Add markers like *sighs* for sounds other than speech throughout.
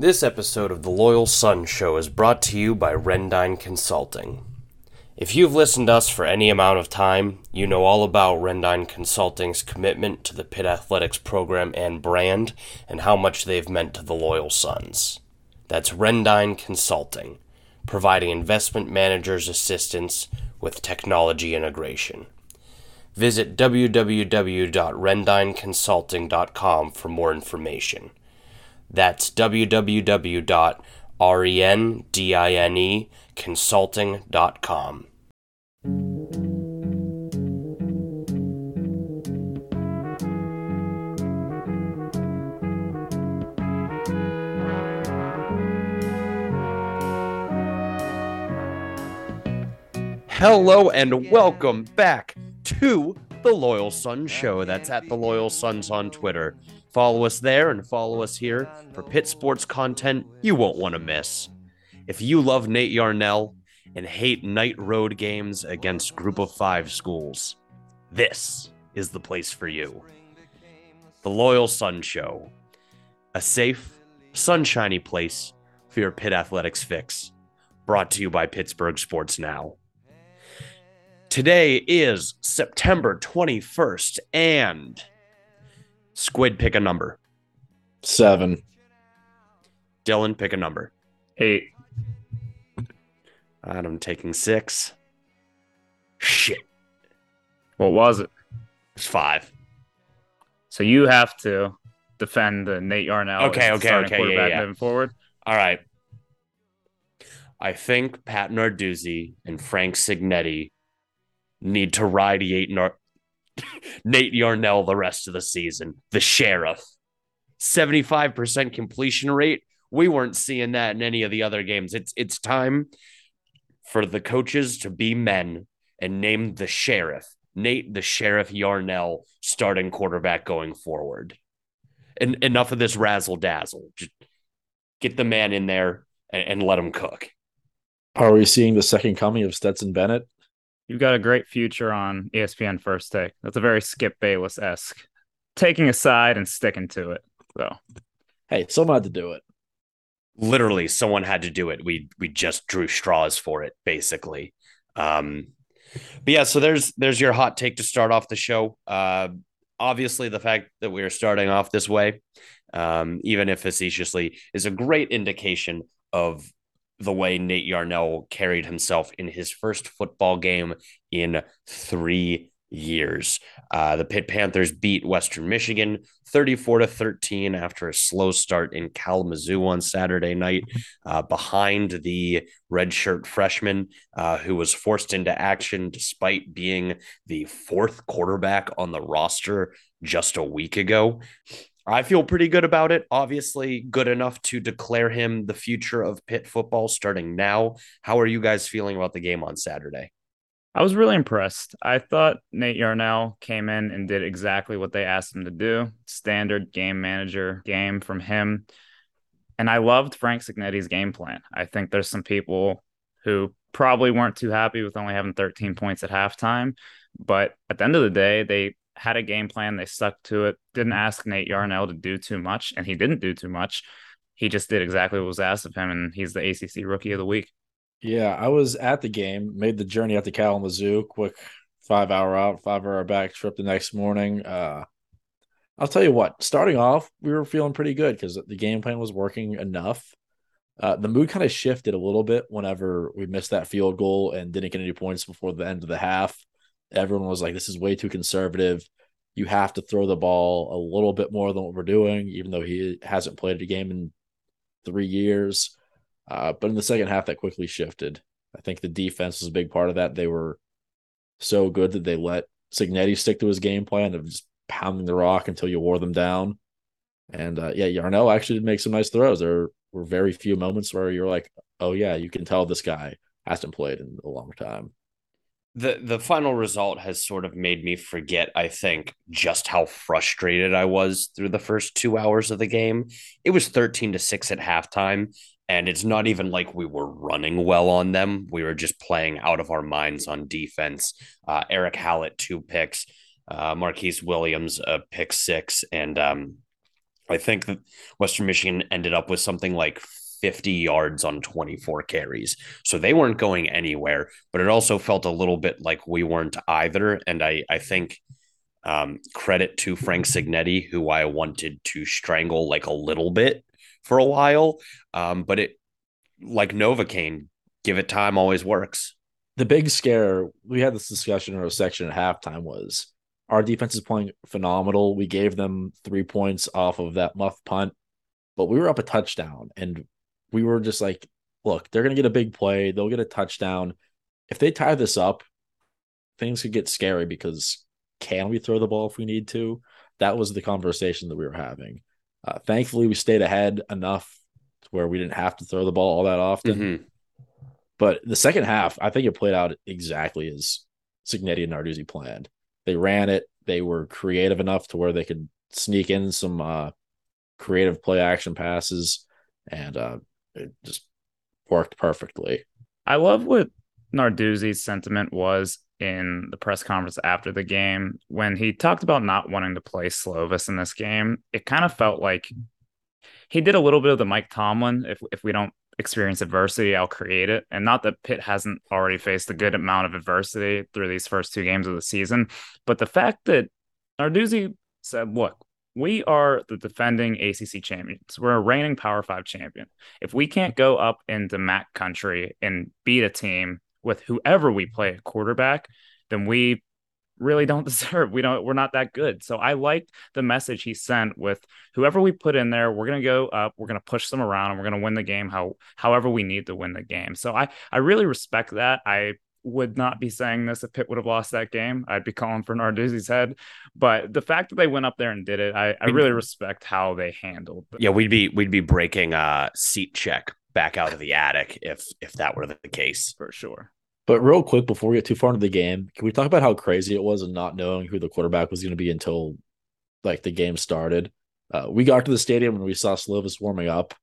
This episode of the Loyal Sons Show is brought to you by Rendine Consulting. If you've listened to us for any amount of time, you know all about Rendine Consulting's commitment to the Pitt Athletics program and brand and how much they've meant to the Loyal Sons. That's Rendine Consulting, providing investment managers assistance with technology integration. Visit www.rendineconsulting.com for more information. That's www.rendineconsulting.com. Hello and welcome back to the Loyal Sons Show. That's at the Loyal Sons on Twitter. Follow us there and follow us here for Pitt sports content you won't want to miss. If you love Nate Yarnell and hate night road games against group of five schools, this is the place for you. The Loyal Sons Show, a safe, sunshiny place for your Pitt athletics fix, brought to you by Pittsburgh Sports Now. Today is September 21st, and Squid, pick a number. Seven. Dylan, pick a number. Eight. I'm taking six. Shit. What was it? It's five. So you have to defend the Nate Yarnell. Okay, okay, starting okay, yeah, Quarterback yeah. moving forward. All right. I think Pat Narduzzi and Frank Cignetti need to radiate Nar- Nate Yarnell the rest of the season. The sheriff. 75% completion rate. We weren't seeing that in any of the other games. It's it's time for the coaches to be men and name the sheriff, Nate the Sheriff Yarnell, starting quarterback going forward. And enough of this razzle dazzle. Just get the man in there and, and let him cook. Are we seeing the second coming of Stetson Bennett? You've got a great future on ESPN First Take. That's a very Skip Bayless esque. Taking a side and sticking to it. So Hey, someone had to do it. Literally, someone had to do it. We we just drew straws for it, basically. Um, but yeah, so there's there's your hot take to start off the show. Uh, obviously, the fact that we are starting off this way, um, even if facetiously, is a great indication of the way Nate Yarnell carried himself in his first football game in three years. Uh, the Pitt Panthers beat Western Michigan 34 to 13 after a slow start in Kalamazoo on Saturday night, uh, behind the redshirt freshman uh, who was forced into action despite being the fourth quarterback on the roster just a week ago. I feel pretty good about it. Obviously, good enough to declare him the future of Pitt football starting now. How are you guys feeling about the game on Saturday? I was really impressed. I thought Nate Yarnell came in and did exactly what they asked him to do. Standard game manager game from him. And I loved Frank Cignetti's game plan. I think there's some people who probably weren't too happy with only having 13 points at halftime. But at the end of the day, they had a game plan. They stuck to it. Didn't ask Nate Yarnell to do too much, and he didn't do too much. He just did exactly what was asked of him, and he's the ACC Rookie of the Week. Yeah, I was at the game, made the journey out to Kalamazoo, quick five hour out, five hour back trip the next morning. Uh, I'll tell you what, starting off, we were feeling pretty good because the game plan was working enough. Uh, the mood kind of shifted a little bit whenever we missed that field goal and didn't get any points before the end of the half. Everyone was like, this is way too conservative. You have to throw the ball a little bit more than what we're doing, even though he hasn't played a game in three years. Uh, but in the second half, that quickly shifted. I think the defense was a big part of that. They were so good that they let Cignetti stick to his game plan of just pounding the rock until you wore them down. And uh, yeah, Yarnell actually did make some nice throws. There were very few moments where you're like, oh, yeah, you can tell this guy hasn't played in a long time. The the final result has sort of made me forget i think just how frustrated i was through the first two hours of the game. It was 13 to 6 at halftime and it's not even like we were running well on them. We were just playing out of our minds on defense. Uh, Erick Hallett two picks. Uh, Marquis Williams a pick six. And um, I think Western Michigan ended up with something like 50 yards on 24 carries. So they weren't going anywhere, but it also felt a little bit like we weren't either. And I, I think um, credit to Frank Cignetti, who I wanted to strangle like a little bit for a while. Um, but it, like Novocaine, give it time always works. The big scare, we had this discussion in our section at halftime was our defense is playing phenomenal. We gave them three points off of that muff punt, but we were up a touchdown and we were just like, look, they're going to get a big play. They'll get a touchdown. If they tie this up, things could get scary because can we throw the ball if we need to? That was the conversation that we were having. Uh, thankfully, we stayed ahead enough to where we didn't have to throw the ball all that often. Mm-hmm. But the second half, I think it played out exactly as Cignetti and Narduzzi planned. They ran it. They were creative enough to where they could sneak in some uh, creative play action passes, and uh, it just worked perfectly. I love what Narduzzi's sentiment was in the press conference after the game when he talked about not wanting to play Slovis in this game. It kind of felt like he did a little bit of the Mike Tomlin. If if we don't experience adversity, I'll create it. And not that Pitt hasn't already faced a good amount of adversity through these first two games of the season, but the fact that Narduzzi said, "Look, we are the defending ACC champions. We're a reigning Power Five champion. If we can't go up into MAC country and beat a team with whoever we play at quarterback, then we really don't *laughs* deserve. We don't. We're not that good. So I liked the message he sent with whoever we put in there. We're gonna go up. We're gonna push them around, and we're gonna win the game. How however we need to win the game. So I I really respect that. I would not be saying this if Pitt would have lost that game. I'd be calling for Narduzzi's head. But the fact that they went up there and did it, I, I really respect how they handled. It. Yeah, we'd be we'd be breaking a seat check back out of the attic if if that were the case for sure. But real quick before we get too far into the game, can we talk about how crazy it was and not knowing who the quarterback was going to be until like the game started? Uh, we got to the stadium and we saw Slovis warming up,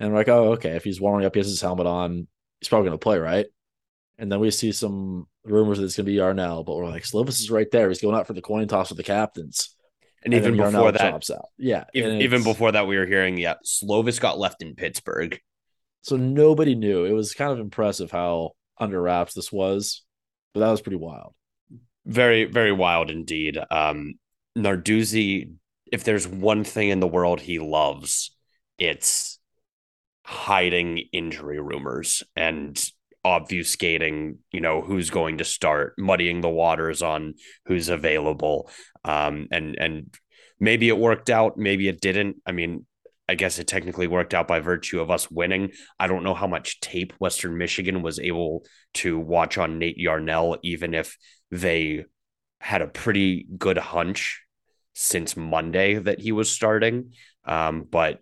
and we're like, oh, okay, if he's warming up, he has his helmet on, he's probably going to play, right? And then we see some rumors that it's going to be Yarnell, but we're like, Slovis is right there. He's going out for the coin toss with the captains. And, and even before that, out. yeah, even, even before that, we were hearing, yeah, Slovis got left in Pittsburgh. So nobody knew. It was kind of impressive how under wraps this was, but that was pretty wild. Very, very wild indeed. Um, Narduzzi, if there's one thing in the world he loves, it's hiding injury rumors and obfuscating, you know, who's going to start, muddying the waters on who's available. Um, and and maybe it worked out, maybe it didn't. I mean, I guess it technically worked out by virtue of us winning. I don't know how much tape Western Michigan was able to watch on Nate Yarnell, even if they had a pretty good hunch since Monday that he was starting. Um, but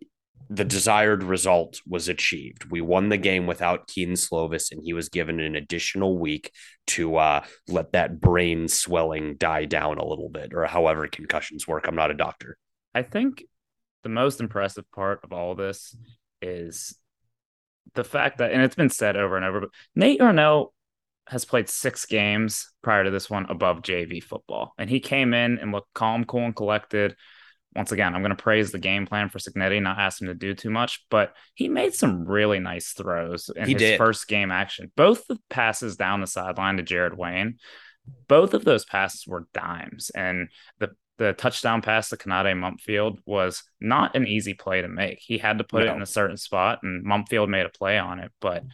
the desired result was achieved. We won the game without Kedon Slovis, and he was given an additional week to uh, let that brain swelling die down a little bit, or however concussions work. I'm not a doctor. I think the most impressive part of all this is the fact that, and it's been said over and over, but Nate Yarnell has played six games prior to this one above JV football. And he came in and looked calm, cool, and collected once again, I'm going to praise the game plan for Cignetti, not ask him to do too much, but he made some really nice throws in he his did. first game action. Both the passes down the sideline to Jared Wayne, both of those passes were dimes. And the the touchdown pass to Konata Mumpfield was not an easy play to make. He had to put no. it in a certain spot, and Mumpfield made a play on it. But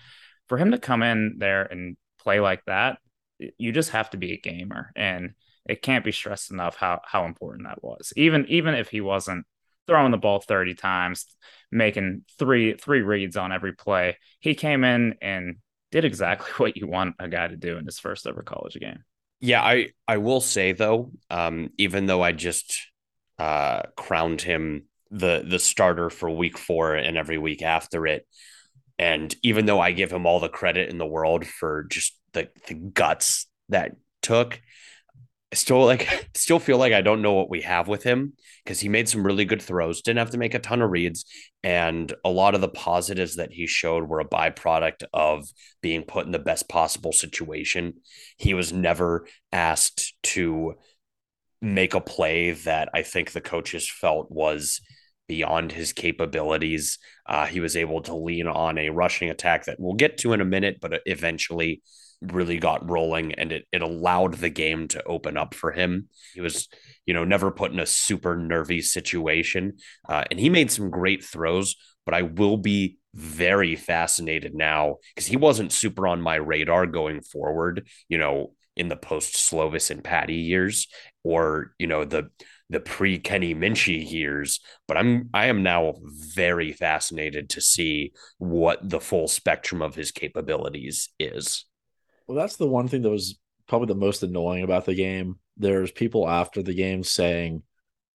for him to come in there and play like that, you just have to be a gamer. And it can't be stressed enough how how important that was. Even even if he wasn't throwing the ball 30 times, making three three reads on every play, he came in and did exactly *laughs* what you want a guy to do in his first ever college game. Yeah, I I will say though, um, even though I just uh, crowned him the the starter for week four and every week after it, and even though I give him all the credit in the world for just the the guts that took, I still like *laughs* still feel like I don't know what we have with him because he made some really good throws, didn't have to make a ton of reads, and a lot of the positives that he showed were a byproduct of being put in the best possible situation. He was never asked to make a play that I think the coaches felt was beyond his capabilities. Uh, he was able to lean on a rushing attack that we'll get to in a minute, but eventually really got rolling and it, it allowed the game to open up for him. He was, you know, never put in a super nervy situation. Uh, and he made some great throws, but I will be very fascinated now because he wasn't super on my radar going forward, you know, in the post Slovis and Patti years or, you know, the the pre Kenny Minchey years, but I'm I am now very fascinated to see what the full spectrum of his capabilities is. Well, that's the one thing that was probably the most annoying about the game. There's people after the game saying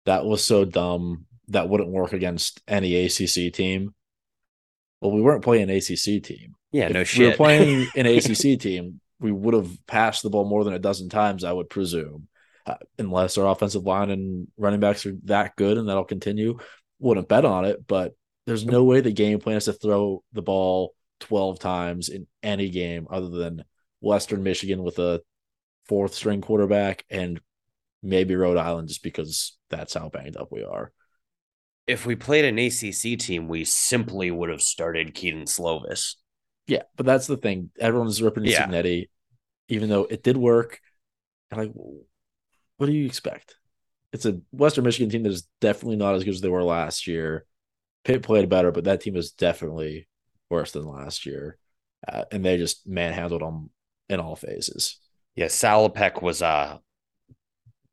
that was so dumb that wouldn't work against any ACC team. Well, we weren't playing an ACC team. Yeah, if no we shit. were *laughs* playing an ACC team, we would have passed the ball more than a dozen times, I would presume, uh, unless our offensive line and running backs are that good and that'll continue. Wouldn't bet on it, but there's no way the game plan is to throw the ball 12 times in any game other than Western Michigan with a fourth string quarterback and maybe Rhode Island just because that's how banged up we are. if we played an ACC team, we simply would have started Kedon Slovis. Yeah, but that's the thing. Everyone's ripping Yeah. Cignetti, even though it did work. And like, what do you expect? It's a Western Michigan team that is definitely not as good as they were last year. Pitt played better, but that team is definitely worse than last year, uh, and they just manhandled them in all phases. Yeah, Salopek was uh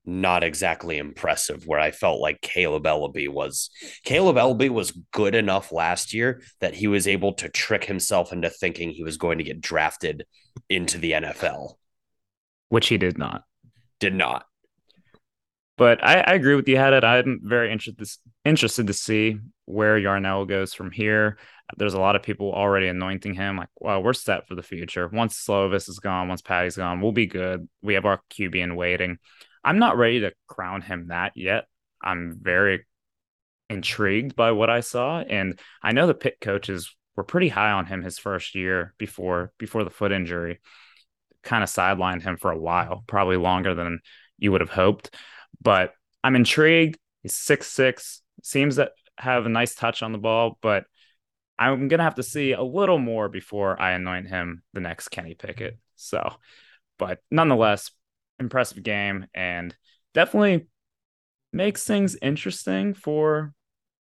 not exactly impressive where I felt like Kaleb Eleby was Kaleb Eleby was good enough last year that he was able to trick himself into thinking he was going to get drafted into the NFL. which he did not. Did not. But I, I agree with you, Had it. I'm very interested interested to see where Yarnell goes from here. There's a lot of people already anointing him. Like, well, we're set for the future. Once Slovis is gone, once Patti's gone, we'll be good. We have our QB in waiting. I'm not ready to crown him that yet. I'm very intrigued by what I saw, and I know the Pitt coaches were pretty high on him his first year before before the foot injury. Kind of sidelined him for a while, probably longer than you would have hoped. But I'm intrigued. He's six six, seems to have a nice touch on the ball, but I'm gonna have to see a little more before I anoint him the next Kenny Pickett. So, but nonetheless, impressive game and definitely makes things interesting for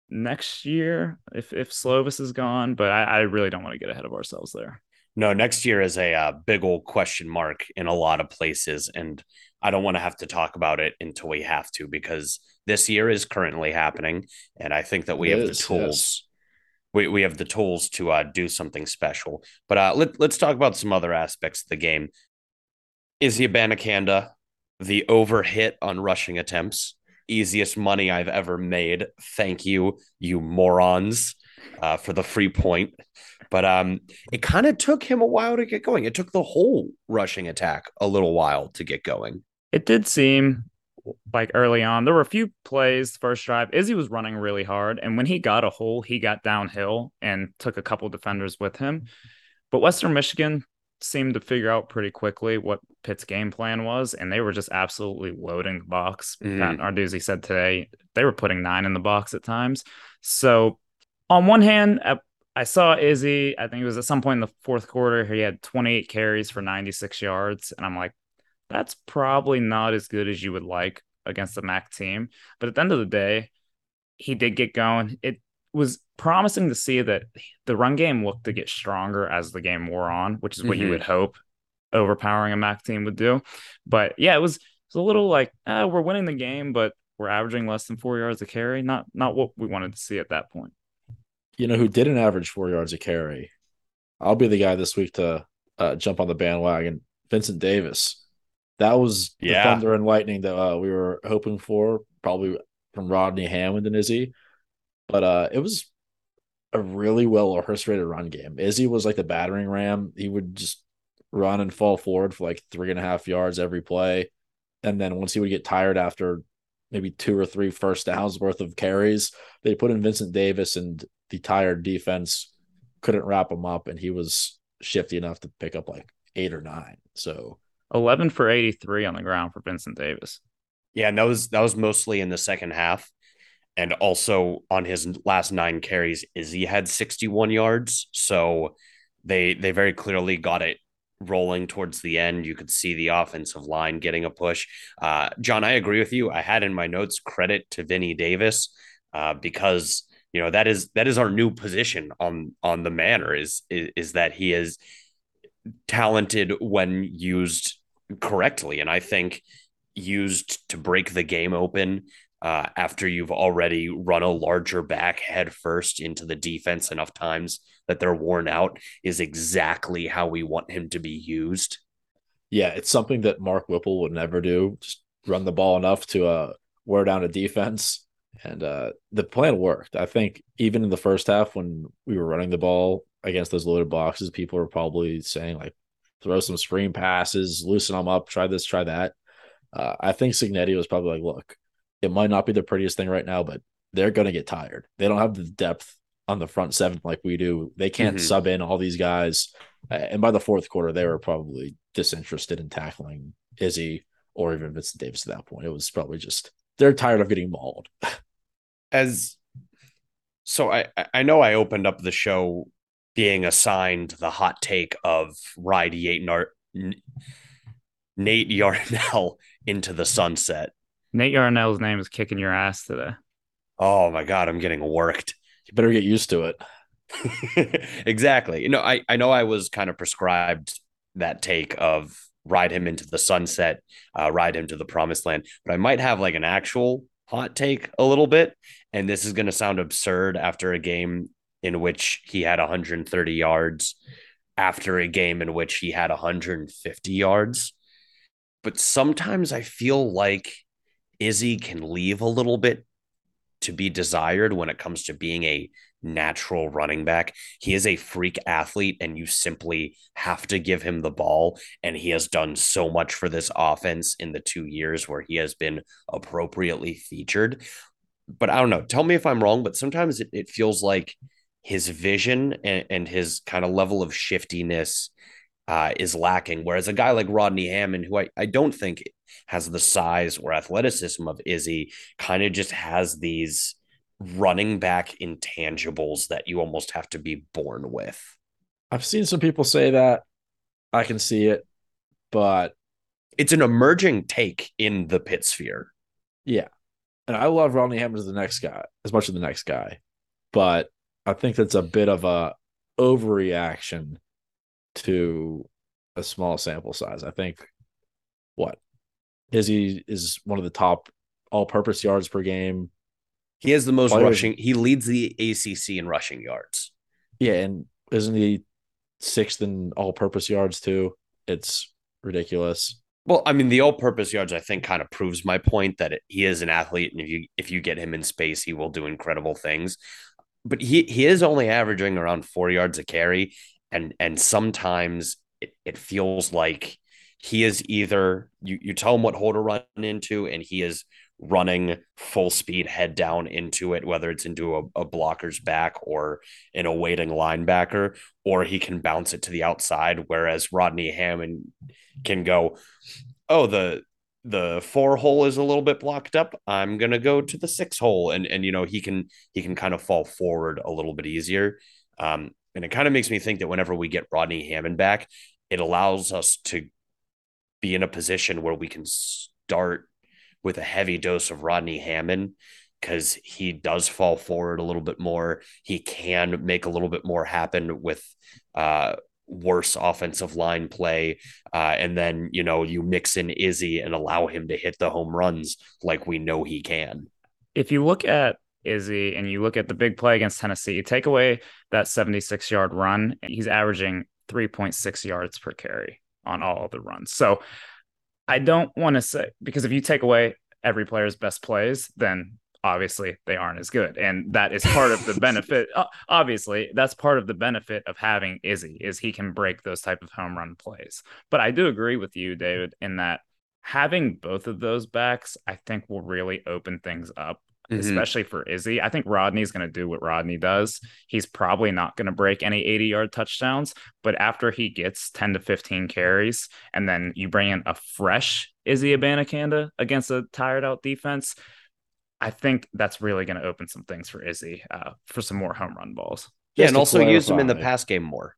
next year if if Slovis is gone. But I, I really don't want to get ahead of ourselves there. No, next year is a uh, big old question mark in a lot of places. And I don't want to have to talk about it until we have to because this year is currently happening. And I think that we It have is, the tools. We, we have the tools to uh, do something special. But uh, let, let's talk about some other aspects of the game. Is Izzy Abanikanda, the overhit on rushing attempts, easiest money I've ever made. Thank you, you morons, uh, for the free point. But um, it kind of took him a while to get going. It took the whole rushing attack a little while to get going. It did seem like early on there were a few plays first drive izzy was running really hard and when he got a hole he got downhill and took a couple defenders with him but western michigan seemed to figure out pretty quickly what pitt's game plan was and they were just absolutely loading the box Mhm. pat Narduzzi said today they were putting nine in the box at times so on one hand I- I saw Izzy. I think it was at some point in the fourth quarter. He had 28 carries for 96 yards. And I'm like, that's probably not as good as you would like against the MAC team. But at the end of the day, he did get going. It was promising to see that the run game looked to get stronger as the game wore on, which is what you Mhm. would hope overpowering a MAC team would do. But yeah, it was it was a little like ah, we're winning the game, but we're averaging less than four yards a carry. Not not what we wanted to see at that point. You know who didn't average four yards a carry? I'll be the guy this week to uh, jump on the bandwagon. Vincent Davis. That was the thunder and lightning that uh, we were hoping for, probably from Rodney Hammond and Izzy. But uh, it was a really well orchestrated run game. Izzy was like the battering ram. He would just run and fall forward for like three and a half yards every play. And then once he would get tired after maybe two or three first downs worth of carries, they put in Vincent Davis and the tired defense couldn't wrap him up. And he was shifty enough to pick up like eight or nine. So 11 for 83 on the ground for Vincent Davis. Yeah, and that was that was mostly in the second half. and also on his last nine carries, Izzy had 61 yards. So they they very clearly got it rolling towards the end. You could see the offensive line getting a push. Uh, John, I agree with you. I had in my notes credit to Vinny Davis uh, because you know that is that is our new position on on the manor is, is is that he is talented when used correctly, and I think used to break the game open uh, after you've already run a larger back head first into the defense enough times that they're worn out is exactly how we want him to be used. Yeah, it's something that Mark Whipple would never do. Just run the ball enough to uh, wear down a defense. And uh, the plan worked. I think even in the first half, when we were running the ball against those loaded boxes, people were probably saying, like, throw some screen passes, loosen them up, try this, try that. Uh, I think Cignetti was probably like, look, it might not be the prettiest thing right now, but they're going to get tired. They don't have the depth on the front seven like we do. They can't mm-hmm. sub in all these guys. And by the fourth quarter, they were probably disinterested in tackling Izzy or even Vincent Davis at that point. It was probably just they're tired of getting mauled. *laughs* As so, I I know I opened up the show being assigned the hot take of ride Nate Yarnell *laughs* into the sunset. Nate Yarnell's name is kicking your ass today. Oh my god, I'm getting worked. You better get used to it. *laughs* exactly. You know, I, I know I was kind of prescribed that take of ride him into the sunset, uh, ride him to the promised land, but I might have like an actual hot take a little bit. And this is going to sound absurd after a game in which he had 130 yards, after a game in which he had 150 yards. But sometimes I feel like Izzy can leave a little bit to be desired when it comes to being a natural running back. He is a freak athlete, and you simply have to give him the ball. And he has done so much for this offense in the two years where he has been appropriately featured. But I don't know. Tell me if I'm wrong, but sometimes it, it feels like his vision and, and his kind of level of shiftiness uh, is lacking. Whereas a guy like Rodney Hammond, who I, I don't think has the size or athleticism of Izzy, kind of just has these running back intangibles that you almost have to be born with. I've seen some people say that. I can see it, but it's an emerging take in the Pitt sphere. Yeah. And I love Rodney Hammond as the next guy, as much as the next guy. But I think that's a bit of a overreaction to a small sample size. I think what Izzy is one of the top all-purpose yards per game. He has the most rushing. He leads the ACC in rushing yards. Yeah, and isn't he sixth in all-purpose yards too? It's ridiculous. Well, I mean, the all-purpose yards I think kind of proves my point that it, he is an athlete, and if you if you get him in space, he will do incredible things. But he he is only averaging around four yards a carry, and and sometimes it, it feels like he is either you you tell him what hole to run into and he is running full speed head down into it whether it's into a, a blocker's back or an awaiting linebacker or he can bounce it to the outside. Whereas rodney hammond can go oh the the four hole is a little bit blocked up i'm going to go to the six hole and and you know he can he can kind of fall forward a little bit easier um and it kind of makes me think that whenever we get Rodney Hammond back, it allows us to be in a position where we can start with a heavy dose of Rodney Hammond because he does fall forward a little bit more. He can make a little bit more happen with uh, worse offensive line play. Uh, and then, you know, you mix in Izzy and allow him to hit the home runs like we know he can. If you look at Izzy and you look at the big play against Tennessee, you take away that 76 yard run, he's averaging 3.6 yards per carry on all of the runs. So I don't want to say because if you take away every player's best plays, then obviously they aren't as good and that is part of the *laughs* benefit obviously that's part of the benefit of having izzy is he can break those type of home run plays but i do agree with you david in that having both of those backs i think will really open things up mm-hmm. especially for Izzy. I think Rodney's going to do what Rodney does. He's probably not going to break any 80 yard touchdowns, but after he gets 10 to 15 carries, and then you bring in a fresh Izzy Abanikanda against a tired out defense, I think that's really going to open some things for Izzy uh, for some more home run balls. Yeah, Just and to also use him in the clarify- pass game more.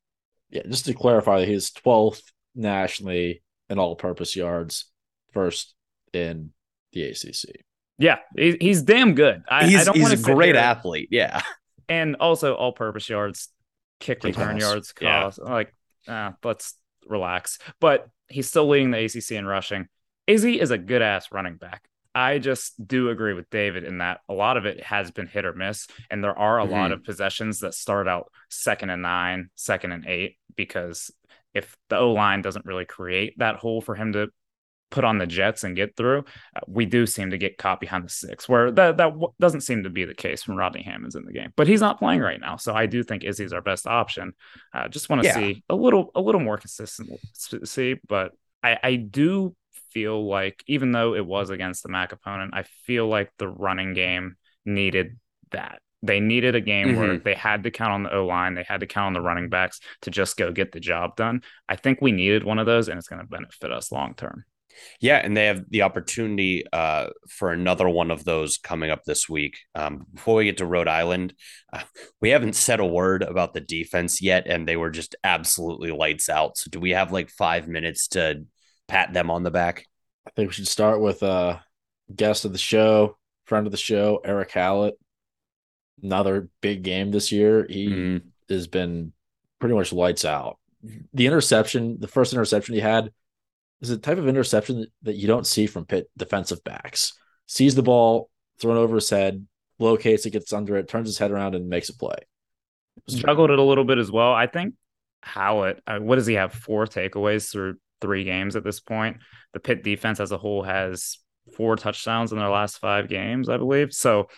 Yeah, just to clarify, he's 12th nationally in all-purpose yards, first in the ACC. Yeah, he's damn good. I, he's I don't he's want a to great athlete. Yeah. and also all-purpose yards, kick Kick return pass. yards, Yeah. Like, uh, let's relax. But he's still leading the ACC in rushing. Izzy is a good ass running back. I just do agree with David in that a lot of it has been hit or miss, and there are a lot Mhm. of possessions that start out second and nine, second and eight, because if the O line doesn't really create that hole for him to put on the Jets and get through, uh, we do seem to get caught behind the six, where that that w- doesn't seem to be the case when Rodney Hammond's in the game. But he's not playing right now, so I do think Izzy's our best option. Uh, just want to Yeah. see a little a little more consistency, but I I do feel like even though it was against the MAC opponent, I feel like the running game needed that. They needed a game where they had to count on the O line, they had to count on the running backs to just go get the job done. I think we needed one of those, and it's going to benefit us long term. Yeah, and they have the opportunity uh, for another one of those coming up this week. Um, before we get to Rhode Island, uh, we haven't said a word about the defense yet, and they were just absolutely lights out. So, do we have like five minutes to pat them on the back? I think we should start with uh guest of the show, friend of the show, Erick Hallett. Another big game this year. He Mhm. has been pretty much lights out. The interception, the first interception he had, is a type of interception that, that you don't see from Pitt defensive backs. Sees the ball thrown over his head, locates it, gets under it, turns his head around, and makes a play. Struggled it a little bit as well. I think Hallett, uh, what does he have? Four takeaways through three games at this point. The Pitt defense as a whole has four touchdowns in their last five games, I believe. So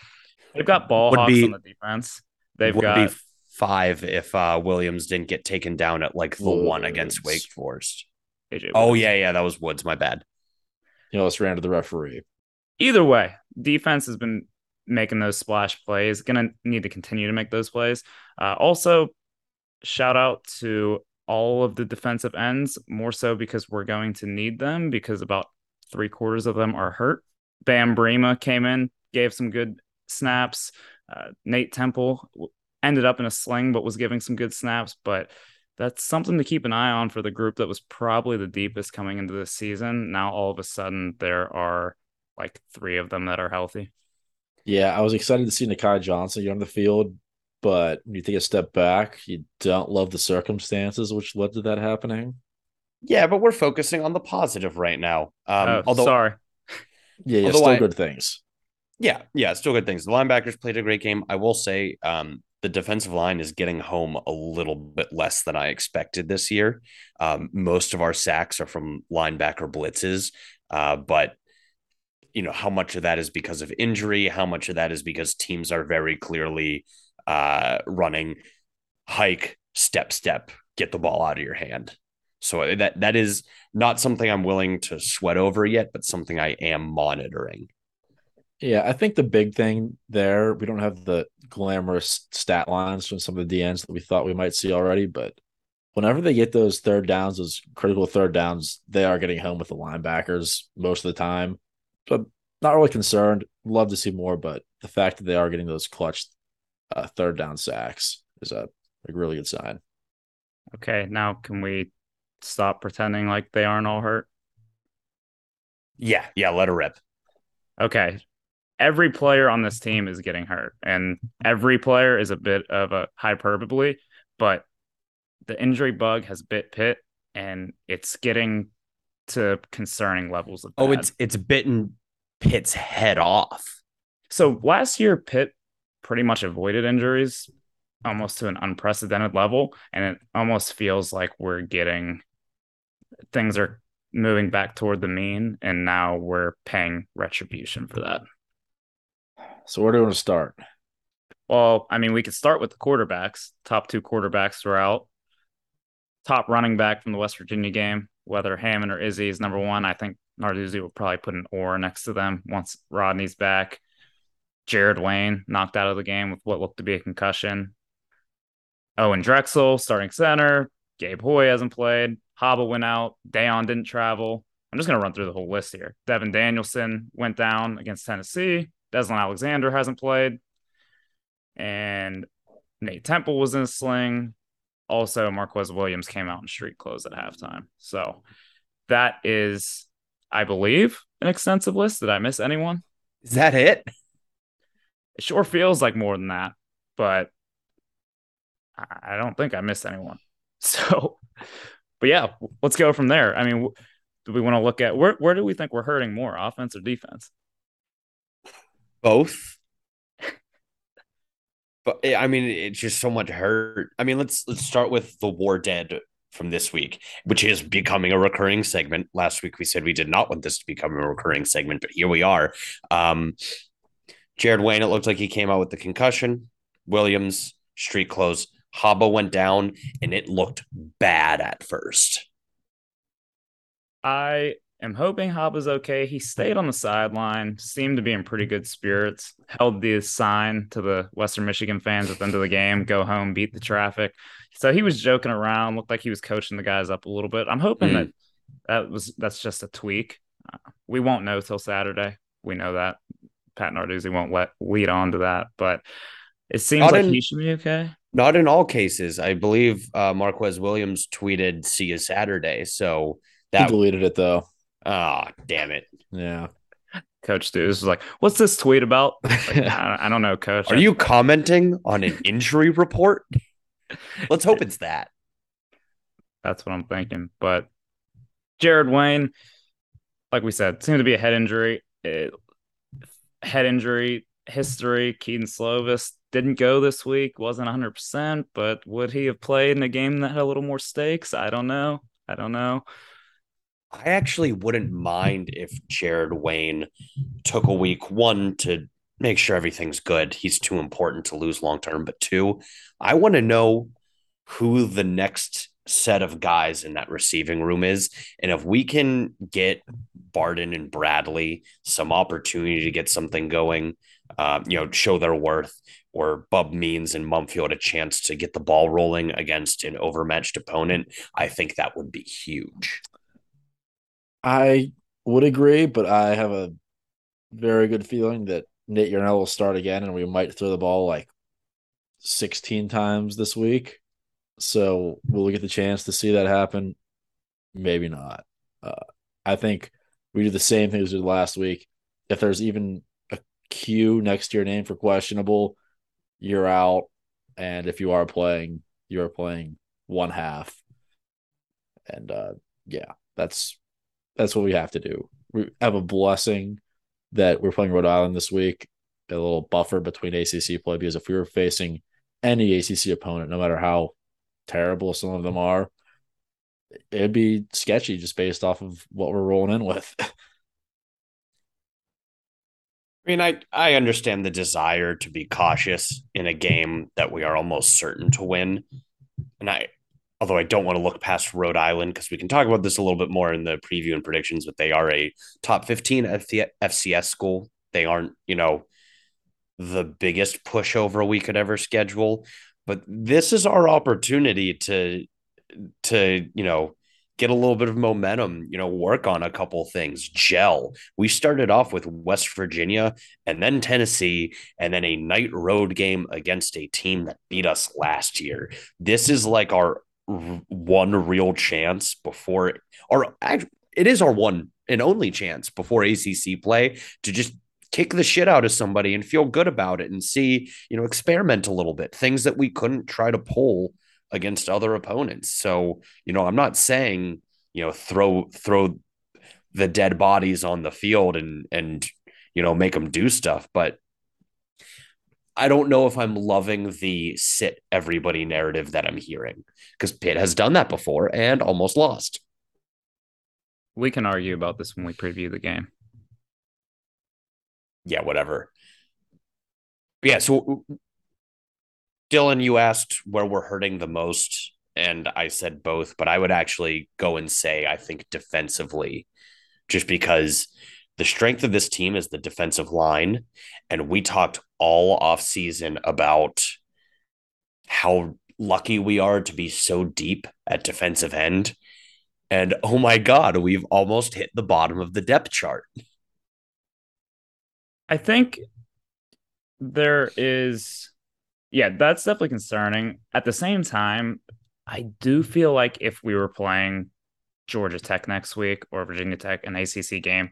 they've got ball Would hawks be- on the defense. They've Would got be five if uh, Williams didn't get taken down at like the one against Wake Forest. AJ. Oh yeah, yeah, that was Woods. My bad. You know, let's ran to the referee. either way, defense has been making those splash plays. Going to need to continue to make those plays. Uh, also, shout out to all of the defensive ends, more so because we're going to need them because about three quarters of them are hurt. Bam Brima came in, gave some good snaps. Uh, Nate Temple ended up in a sling, but was giving some good snaps. But that's something to keep an eye on for the group that was probably the deepest coming into this season. Now, all of a sudden, there are like three of them that are healthy. Yeah, I was excited to see Nahki Johnson get on the field, but when you take a step back, you don't love the circumstances which led to that happening. Yeah, but we're focusing on the positive right now. Um, oh, although, sorry. Yeah, yeah, Although still I- good things. yeah, yeah, still good things. The linebackers played a great game. I will say, um, the defensive line is getting home a little bit less than I expected this year. Um, most of our sacks are from linebacker blitzes, uh, but you know how much of that is because of injury, how much of that is because teams are very clearly uh, running hike, step, step, get the ball out of your hand. So that that is not something I'm willing to sweat over yet, but something I am monitoring. Yeah, I think the big thing there, we don't have the glamorous stat lines from some of the DNs that we thought we might see already, but whenever they get those third downs, those critical third downs, they are getting home with the linebackers most of the time. But not really concerned. Love to see more, but the fact that they are getting those clutch uh, third down sacks is a, a really good sign. Okay, now can we stop pretending like they aren't all hurt? Yeah, yeah, let her rip. Okay. Every player on this team is getting hurt, and every player is a bit of a hyperbole, but the injury bug has bit Pitt, and it's getting to concerning levels of Oh, it's it's bitten Pitt's head off. So last year, Pitt pretty much avoided injuries almost to an unprecedented level. And it almost feels like we're getting things are moving back toward the mean. And now we're paying retribution for that. So where do we want to start? Well, I mean, we could start with the quarterbacks, top two quarterbacks throughout. Top running back from the West Virginia game, whether Hammond or Izzy is number one. I think Narduzzi will probably put an or next to them once Rodney's back. Jared Wayne knocked out of the game with what looked to be a concussion. Owen Drexel, starting center. Gabe Houy hasn't played. Haba went out. Dayon didn't travel. I'm just going to run through the whole list here. Devin Danielson went down against Tennessee. Deslin Alexander hasn't played, and Nate Temple was in a sling. Also, Marquis Williams came out in street clothes at halftime. So that is, I believe, an extensive list. Did I miss anyone? Is that it? It sure feels like more than that, but I don't think I missed anyone. *laughs* So, but yeah, let's go from there. I mean, do we want to look at where where do we think we're hurting more, offense or defense? Both. *laughs* but eh, I mean, it's just so much hurt. I mean, let's let's start with the war dead from this week, which is becoming a recurring segment. Last week we said we did not want this to become a recurring segment, but here we are. Um, Jared Wayne, it looked like he came out with the concussion. Williams, street clothes. Haba went down, and it looked bad at first. I am hoping Haba's okay. He stayed on the sideline, seemed to be in pretty good spirits, held the sign to the Western Michigan fans at the end of the game go home, beat the traffic. So he was joking around, looked like he was coaching the guys up a little bit. I'm hoping mm. that that was that's just a tweak. Uh, we won't know till Saturday. We know that Pat Narduzzi won't let lead on to that, but it seems not like in, he should be okay. Not in all cases. I believe uh, Marquis Williams tweeted "See you Saturday," so that he deleted it though. Oh, damn it! Yeah. Coach Stu is like, "What's this tweet about?" *laughs* Like, I, don't know, Coach. Are you commenting on an injury report? Let's hope it's that. That's what I'm thinking. But Jared Wayne, like we said, seemed to be a head injury. It, head injury history. Kedon Slovis didn't go this week, wasn't 100%, but would he have played in a game that had a little more stakes? I don't know. I don't know. I actually wouldn't mind if Jared Wayne took a week one to make sure everything's good. He's too important to lose long term. But two, I want to know who the next set of guys in that receiving room is. And if we can get Barden and Bradley some opportunity to get something going, uh, you know, show their worth, or Bub Means and Mumpfield a chance to get the ball rolling against an overmatched opponent, I think that would be huge. I would agree, but I have a very good feeling that Nate Yarnell will start again and we might throw the ball like 16 times this week. So will we get the chance to see that happen? Maybe not. Uh, I think we do the same things we did last week. If there's even a Q next to your name for questionable, you're out. And if you are playing, you're playing one half. And uh, yeah, that's that's what we have to do. We have a blessing that we're playing Rhode Island this week, a little buffer between ACC play because if we were facing any ACC opponent, no matter how terrible some of them are, it'd be sketchy just based off of what we're rolling in with. *laughs* I mean, I I understand the desire to be cautious in a game that we are almost certain to win, and I, although I don't want to look past Rhode Island because we can talk about this a little bit more in the preview and predictions, but they are a top fifteen FCS school. They aren't, you know, the biggest pushover we could ever schedule, but this is our opportunity to to you know get a little bit of momentum, you know, work on a couple things, gel. We started off with West Virginia and then Tennessee and then a night road game against a team that beat us last year. This is like our one real chance before or it is our one and only chance before ACC play to just kick the shit out of somebody and feel good about it and see, you know, experiment a little bit, things that we couldn't try to pull against other opponents. So, you know, I'm not saying, you know, throw throw the dead bodies on the field and and you know, make them do stuff, but I don't know if I'm loving the sit everybody narrative that I'm hearing because Pitt has done that before and almost lost. We can argue about this when we preview the game. Yeah, whatever. Yeah, so Dylan, you asked where we're hurting the most, and I said both, but I would actually go and say I think defensively, just because the strength of this team is the defensive line. And we talked all off season about how lucky we are to be so deep at defensive end. And oh my God, we've almost hit the bottom of the depth chart. I think there is, yeah, that's definitely concerning. At the same time, I do feel like if we were playing Georgia Tech next week or Virginia Tech, an ACC game,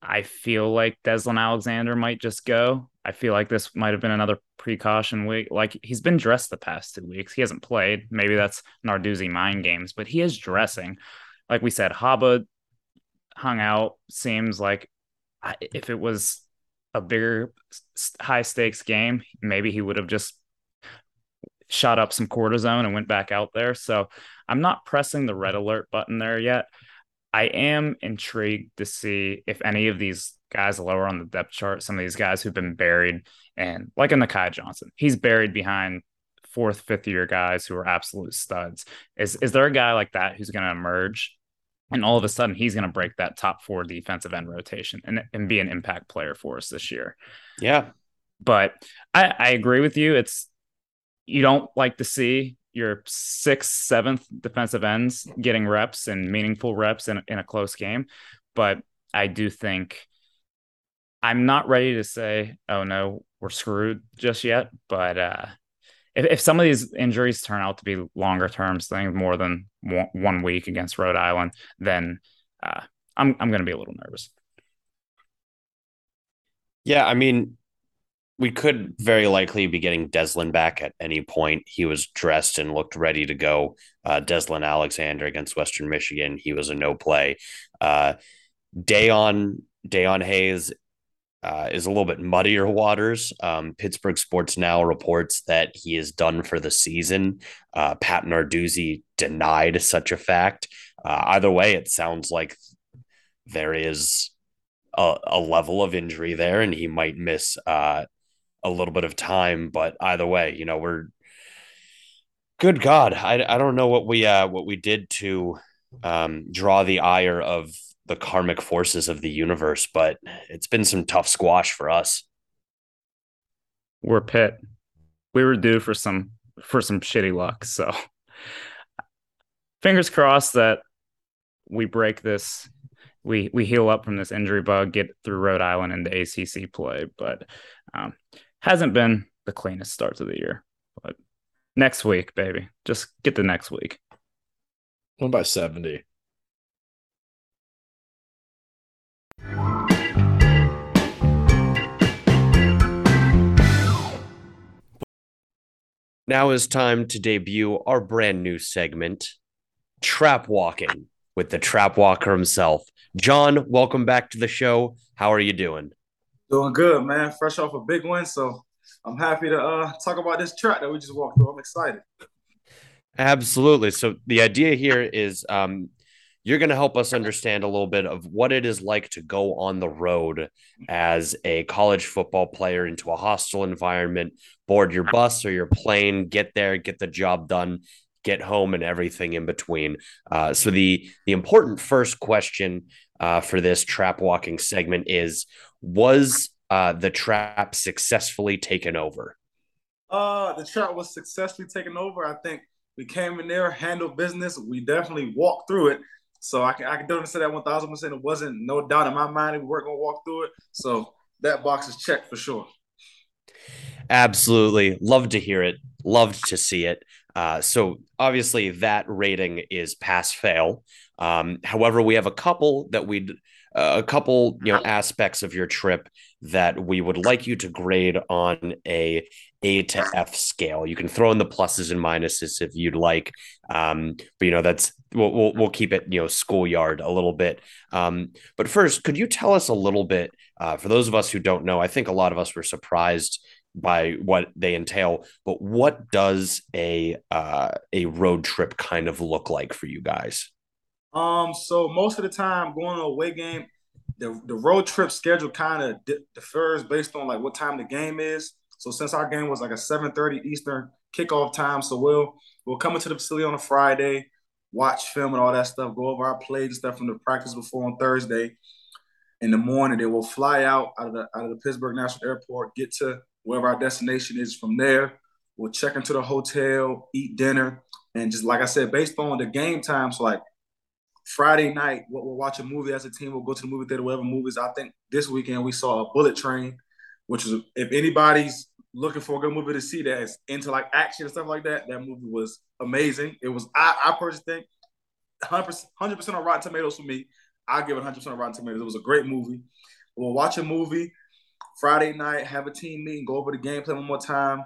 I feel like Deslin Alexander might just go. I feel like this might have been another precaution week. Like he's been dressed the past two weeks. He hasn't played. Maybe that's Narduzzi mind games, but he is dressing. Like we said, Haba hung out. Seems like if it was a bigger high stakes game, maybe he would have just shot up some cortisone and went back out there. So I'm not pressing the red alert button there yet. I am intrigued to see if any of these guys lower on the depth chart, some of these guys who've been buried, and like a Nahki Johnson, he's buried behind fourth, fifth year guys who are absolute studs. Is is there a guy like that who's going to emerge, and all of a sudden he's going to break that top four defensive end rotation and and be an impact player for us this year? Yeah, but I I agree with you. It's you don't like to see your sixth, seventh defensive ends getting reps and meaningful reps in, in a close game. But I do think I'm not ready to say, oh no, we're screwed just yet. But uh, if, if some of these injuries turn out to be longer term things, more than one week against Rhode Island, then uh, I'm I'm going to be a little nervous. Yeah, I mean, we could very likely be getting Deslin back at any point. He was dressed and looked ready to go. Uh, Deslin Alexander against Western Michigan, he was a no play. Uh, Dayon Dayon Hayes uh, is a little bit muddier waters. Um, Pittsburgh Sports Now reports that he is done for the season. Uh, Pat Narduzzi denied such a fact. Uh, either way, it sounds like there is a, a, level of injury there, and he might miss uh, a little bit of time. But either way, you know, we're good God. I, I don't know what we uh what we did to um draw the ire of the karmic forces of the universe, but it's been some tough squash for us. We're Pitt. We were due for some for some shitty luck. So fingers crossed that we break this we we heal up from this injury bug, get through Rhode Island into ACC play. But um, hasn't been the cleanest start to the year, but next week, baby, just get the next week. One by 70. Now is time to debut our brand new segment, Trap Walking, with the Trap Walker himself. John, welcome back to the show. How are you doing? Doing good, man. Fresh off a big win, so I'm happy to uh, talk about this track that we just walked through. I'm excited. Absolutely. So the idea here is um, you're going to help us understand a little bit of what it is like to go on the road as a college football player into a hostile environment, board your bus or your plane, get there, get the job done, get home, and everything in between. Uh, so the the important first question uh, for this trap walking segment is was uh, the trap successfully taken over? Uh, the trap was successfully taken over. I think we came in there, handled business. We definitely walked through it. So I can I can definitely say that one thousand percent. It wasn't no doubt in my mind we weren't gonna walk through it. So that box is checked for sure. Absolutely, love to hear it. Loved to see it. Uh, so obviously that rating is pass fail. Um, however, we have a couple that we'd uh, a couple you know aspects of your trip that we would like you to grade on a A to F scale. You can throw in the pluses and minuses if you'd like, um, but you know that's we'll, we'll, we'll keep it you know schoolyard a little bit. Um, but first, could you tell us a little bit uh, for those of us who don't know? I think a lot of us were surprised by what they entail, but what does a uh, a road trip kind of look like for you guys? Um, so most of the time going to a away game, the, the road trip schedule kind of di- differs based on like what time the game is. So since our game was like a 7:30 Eastern kickoff time, so we'll we'll come into the facility on a Friday, watch film and all that stuff, go over our plays and stuff from the practice before on Thursday. In the morning, they will fly out out of the out of the Pittsburgh National Airport, get to wherever our destination is. From there, we'll check into the hotel, eat dinner, and just like I said, based on the game time, so like Friday night, we'll, we'll watch a movie as a team. We'll go to the movie theater, whatever movies. I think this weekend we saw a Bullet Train which is if anybody's looking for a good movie to see that is into like action and stuff like that, that movie was amazing. It was I, I personally think 100 percent on Rotten Tomatoes for me. I give it 100 percent on Rotten Tomatoes. It was a great movie. We'll watch a movie Friday night, have a team meeting, go over the gameplay one more time.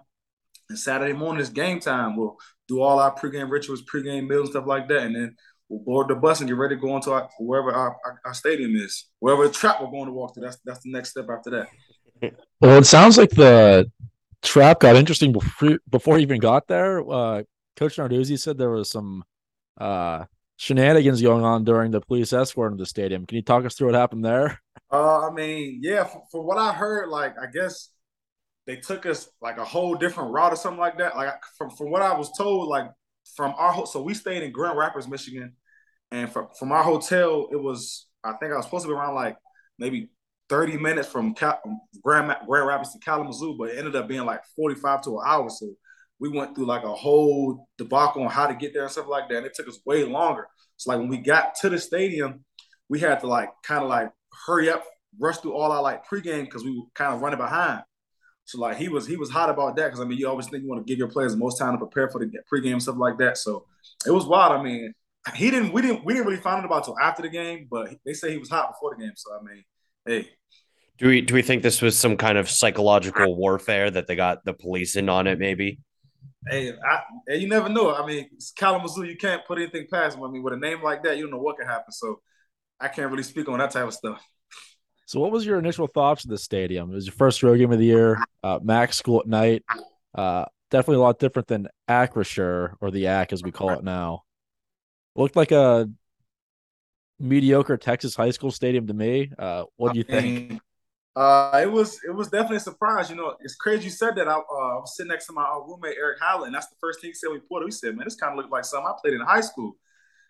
And Saturday morning is game time. We'll do all our pregame rituals, pregame meals, and stuff like that, and then we'll board the bus and get ready to go into our, wherever our, our, our, stadium is, wherever the trap we're going to walk to. That's that's the next step after that. Well, it sounds like the trap got interesting before before he even got there. Uh, Coach Narduzzi said there was some uh, shenanigans going on during the police escort in the stadium. Can you talk us through what happened there? Uh, I mean, yeah, for, for, what I heard, like I guess they took us like a whole different route or something like that. Like from from what I was told, like from our so we stayed in Grand Rapids, Michigan, and from from our hotel, it was I think I was supposed to be around like maybe 30 minutes from Cal- Grand, Grand Rapids to Kalamazoo, but it ended up being like 45 to an hour. So we went through like a whole debacle on how to get there and stuff like that. And it took us way longer. So like when we got to the stadium, we had to like kind of like hurry up, rush through all our like pregame because we were kind of running behind. So like he was he was hot about that because I mean you always think you want to give your players the most time to prepare for the pregame stuff like that. So it was wild. I mean he didn't we didn't we didn't really find out about till after the game, but they say he was hot before the game. So I mean, hey. Do we do we think this was some kind of psychological warfare that they got the police in on it? Maybe. Hey, I, you never know. I mean, it's Kalamazoo. You can't put anything past them. I mean, with a name like that, you don't know what can happen. So I can't really speak on that type of stuff. So, what was your initial thoughts of the stadium? It was your first road game of the year. Uh, MAC school at night. Uh, definitely a lot different than Acrisure or the AC as we call it now. Looked like a mediocre Texas high school stadium to me. Uh, what do you think? Uh, it was it was definitely a surprise. You know, it's crazy you said that. I, uh, I was sitting next to my uh, roommate Erick Hallett. That's the first thing he said we pulled. He said, "Man, this kind of looked like something I played in high school."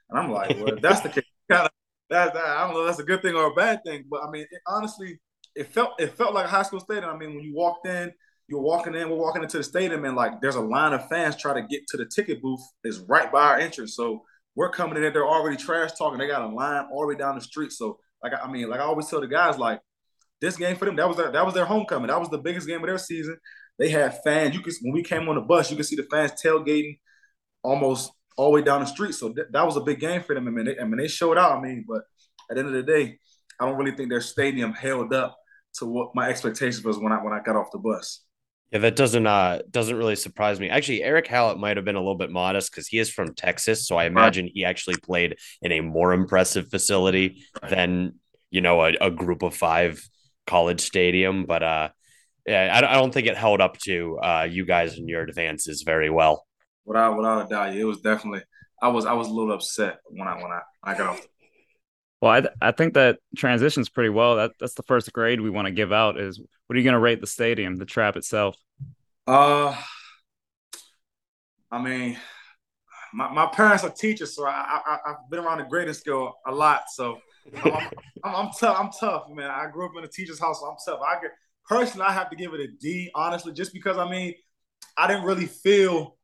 And I'm like, "Well, that's the case, *laughs* kind of that, that I don't know. That's a good thing or a bad thing, but I mean, it, honestly, it felt it felt like a high school stadium. I mean, when you walked in, you're walking in. We're walking into the stadium, and like there's a line of fans trying to get to the ticket booth. Is right by our entrance, so we're coming in. They're already trash talking. They got a line all the way down the street. So like I mean, like I always tell the guys, like this game for them, that was their that was their homecoming. That was the biggest game of their season. They had fans. You could when we came on the bus, you could see the fans tailgating almost all the way down the street. So th- that was a big game for them. I mean, they, I mean, they showed out. I mean, but at the end of the day, I don't really think their stadium held up to what my expectations was when I when I got off the bus. Yeah, that doesn't uh doesn't really surprise me. Actually, Erick Hallett might have been a little bit modest because he is from Texas, so I imagine right. he actually played in a more impressive facility right. than you know a, a group of five college stadium, but uh, yeah, I, I don't think it held up to uh, you guys and your advances very well. Without without a doubt, it was definitely. I was I was a little upset when I when I, I got off. Well, I, th- I think that transitions pretty well. That that's the first grade we want to give out. Is what are you going to rate the stadium, the trap itself? Uh, I mean, my, my parents are teachers, so I, I I've been around the grading scale a lot. So I'm, I'm, I'm, tough. I'm tough, man. I grew up in a teacher's house, so I'm tough. I get personally, I have to give it a D, honestly, just because I mean, I didn't really feel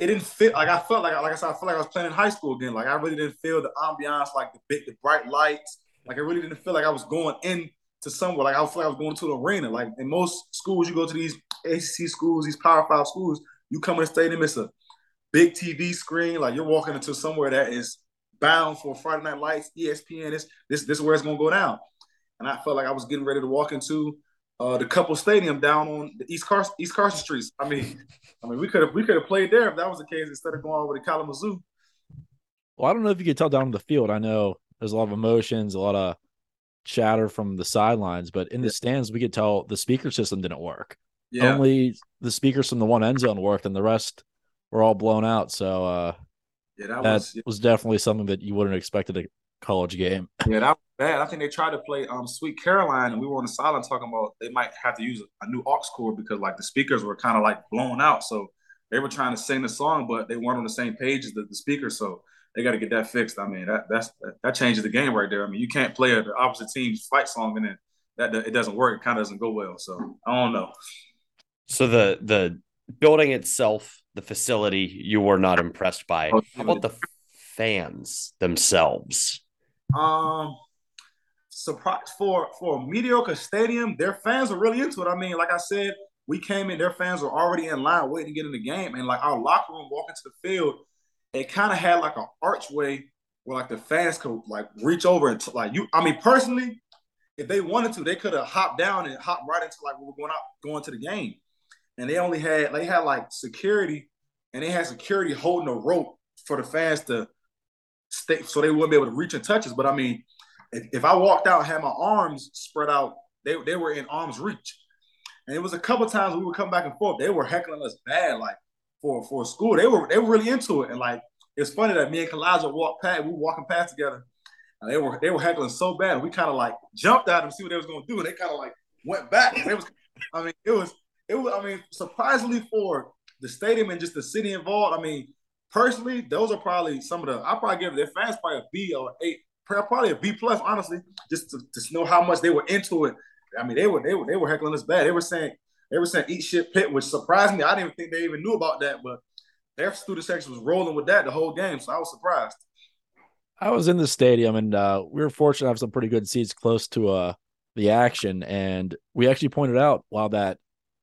it didn't fit. Like I felt like, like I said, I felt like I was playing in high school again. Like I really didn't feel the ambiance, like the big, the bright lights. Like I really didn't feel like I was going in to somewhere. Like I felt like I was going to an arena. Like in most schools, you go to these ACC schools, these Power Five schools, you come in the stadium, it's a big TV screen. Like you're walking into somewhere that is bound for Friday Night Lights, ESPN. This this this is where it's gonna go down. And I felt like I was getting ready to walk into uh, the Cupples Stadium down on the East Carson East Carson streets. I mean, I mean we could have we could have played there if that was the case instead of going over to Kalamazoo. Well, I don't know if you could tell down on the field. I know there's a lot of emotions, a lot of chatter from the sidelines, but in the stands, we could tell the speaker system didn't work. Yeah. Only the speakers from the one end zone worked, and the rest were all blown out. So uh, yeah, that, that was, was definitely something that you wouldn't expect at a college game. *laughs* Yeah, that was bad. I think they tried to play um Sweet Caroline, and we were on the sideline talking about they might have to use a new aux cord because like the speakers were kind of like blown out. So they were trying to sing the song, but they weren't on the same page as the, the speakers. So they got to get that fixed. I mean, that that's that changes the game right there. I mean, you can't play the opposite team's fight song and then that it doesn't work. It kind of doesn't go well. So I don't know. So the the building itself, the facility, you were not impressed by. Oh, How about the fans themselves? Um, surprise for for a mediocre stadium, their fans are really into it. I mean, like I said, we came in, their fans were already in line waiting to get in the game, and like our locker room walking to the field, it kind of had like an archway where like the fans could like reach over and t- like you. I mean, personally, if they wanted to, they could have hopped down and hopped right into like we were going out going to the game, and they only had they had like security, and they had security holding a rope for the fans to stay so they wouldn't be able to reach and touch us. But I mean, if, if I walked out and had my arms spread out, they, they were in arm's reach. And it was a couple times we would come back and forth. They were heckling us bad, like for for school. They were they were really into it. And like it's funny that me and Kalijah walked past, we were walking past together. And they were they were heckling so bad. We kind of like jumped at them see what they was gonna do. And they kind of like went back. It was I mean, it was it was I mean, surprisingly for the stadium and just the city involved, I mean, personally, those are probably some of the I probably give their fans probably a B or eight, probably a B plus, honestly, just to, to know how much they were into it. I mean, they were they were they were heckling us bad. They were saying they were saying eat shit Pitt, which surprised me. I didn't think they even knew about that, but their student section was rolling with that the whole game, so I was surprised. I was in the stadium and uh, we were fortunate to have some pretty good seats close to uh, the action, and we actually pointed out while that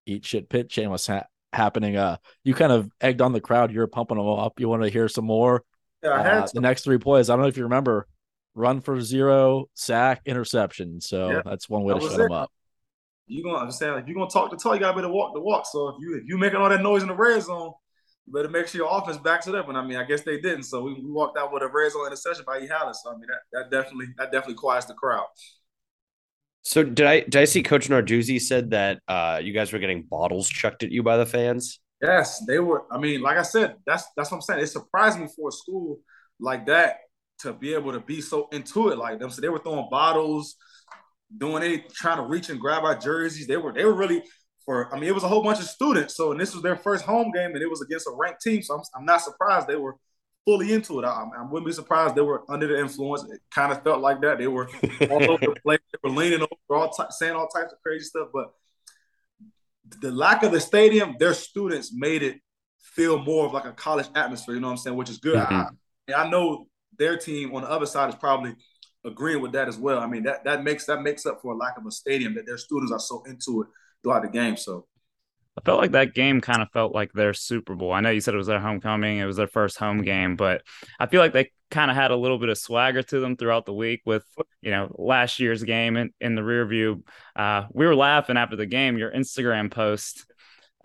eat shit Pitt chain was ha- happening. Uh, you kind of egged on the crowd. You were pumping them up. You wanted to hear some more. Yeah, I had uh, the next three plays. I don't know if you remember, run for zero, sack, interception. So Yeah, that's one way that to shut them up. You gonna understand? If you're gonna talk the talk, you gotta better walk the walk. So if you if you making all that noise in the red zone, you better make sure your offense backs it up. And I mean, I guess they didn't. So we, we walked out with a red zone interception by E. Hallett. So I mean, that, that definitely that definitely quiets the crowd. So did I did I see Coach Narduzzi said that uh, you guys were getting bottles chucked at you by the fans? Yes, they were. I mean, like I said, that's that's what I'm saying. It surprised me for a school like that to be able to be so into it like them. So they were throwing bottles, doing it, trying to reach and grab our jerseys. They were they were really for. I mean, it was a whole bunch of students. So and this was their first home game, and it was against a ranked team. So I'm, I'm not surprised they were fully into it. I, I wouldn't be surprised they were under the influence. It kind of felt like that. They were all over the place. They were leaning over, all ty- saying all types of crazy stuff. But the lack of the stadium, their students made it feel more of like a college atmosphere. You know what I'm saying? Which is good. Mhm. I, I know their team on the other side is probably agreeing with that as well. I mean that that makes that makes up for a lack of a stadium that their students are so into it throughout the game. So I felt like that game kind of felt like their Super Bowl. I know you said it was their homecoming, it was their first home game, but I feel like they kind of had a little bit of swagger to them throughout the week with, you know, last year's game in, in the rear view. Uh, we were laughing after the game, your Instagram post.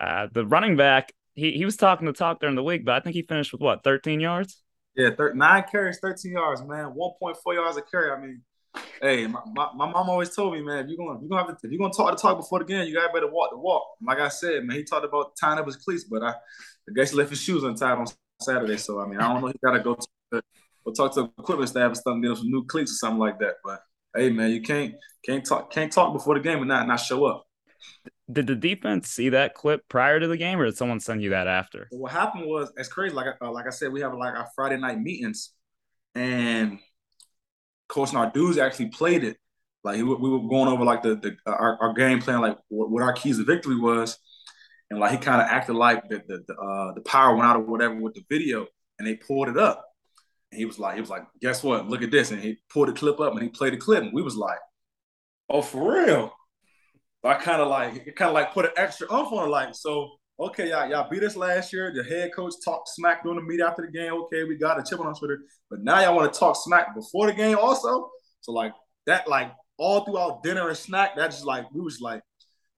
Uh, the running back, he, he was talking the talk during the week, but I think he finished with what, 13 yards? yeah, thir- nine carries, 13 yards, man. 1.4 yards a carry. I mean, hey, my, my, my mom always told me, man, if you're gonna you're gonna have to if you're gonna talk the talk before the game, you gotta better walk the walk. Like I said, man, he talked about tying up his cleats, but I, I guess he left his shoes untied on Saturday. So I mean, I don't know. He gotta go to go talk to the equipment staff and stuff, get him some new cleats or something like that. But hey, man, you can't can't talk can't talk before the game and not not show up. Did the defense see that clip prior to the game, or did someone send you that after? What happened was it's crazy. Like uh, like I said, we have like our Friday night meetings, and Coach Narduzzi actually played it. Like he, we were going over like the, the our, our game plan, like what, what our keys to victory was, and like he kind of acted like the the the, uh, the power went out or whatever with the video, and they pulled it up, and he was like he was like, guess what? Look at this, and he pulled the clip up and he played the clip, and we was like, oh for real. I kind of like it kind of like put an extra umph on it, like so. Okay, y'all, y'all beat us last year. The head coach talked smack during the meet after the game. Okay, we got a chip on our shoulder, but now y'all want to talk smack before the game also. So like that, like all throughout dinner and snack, that's just like we was like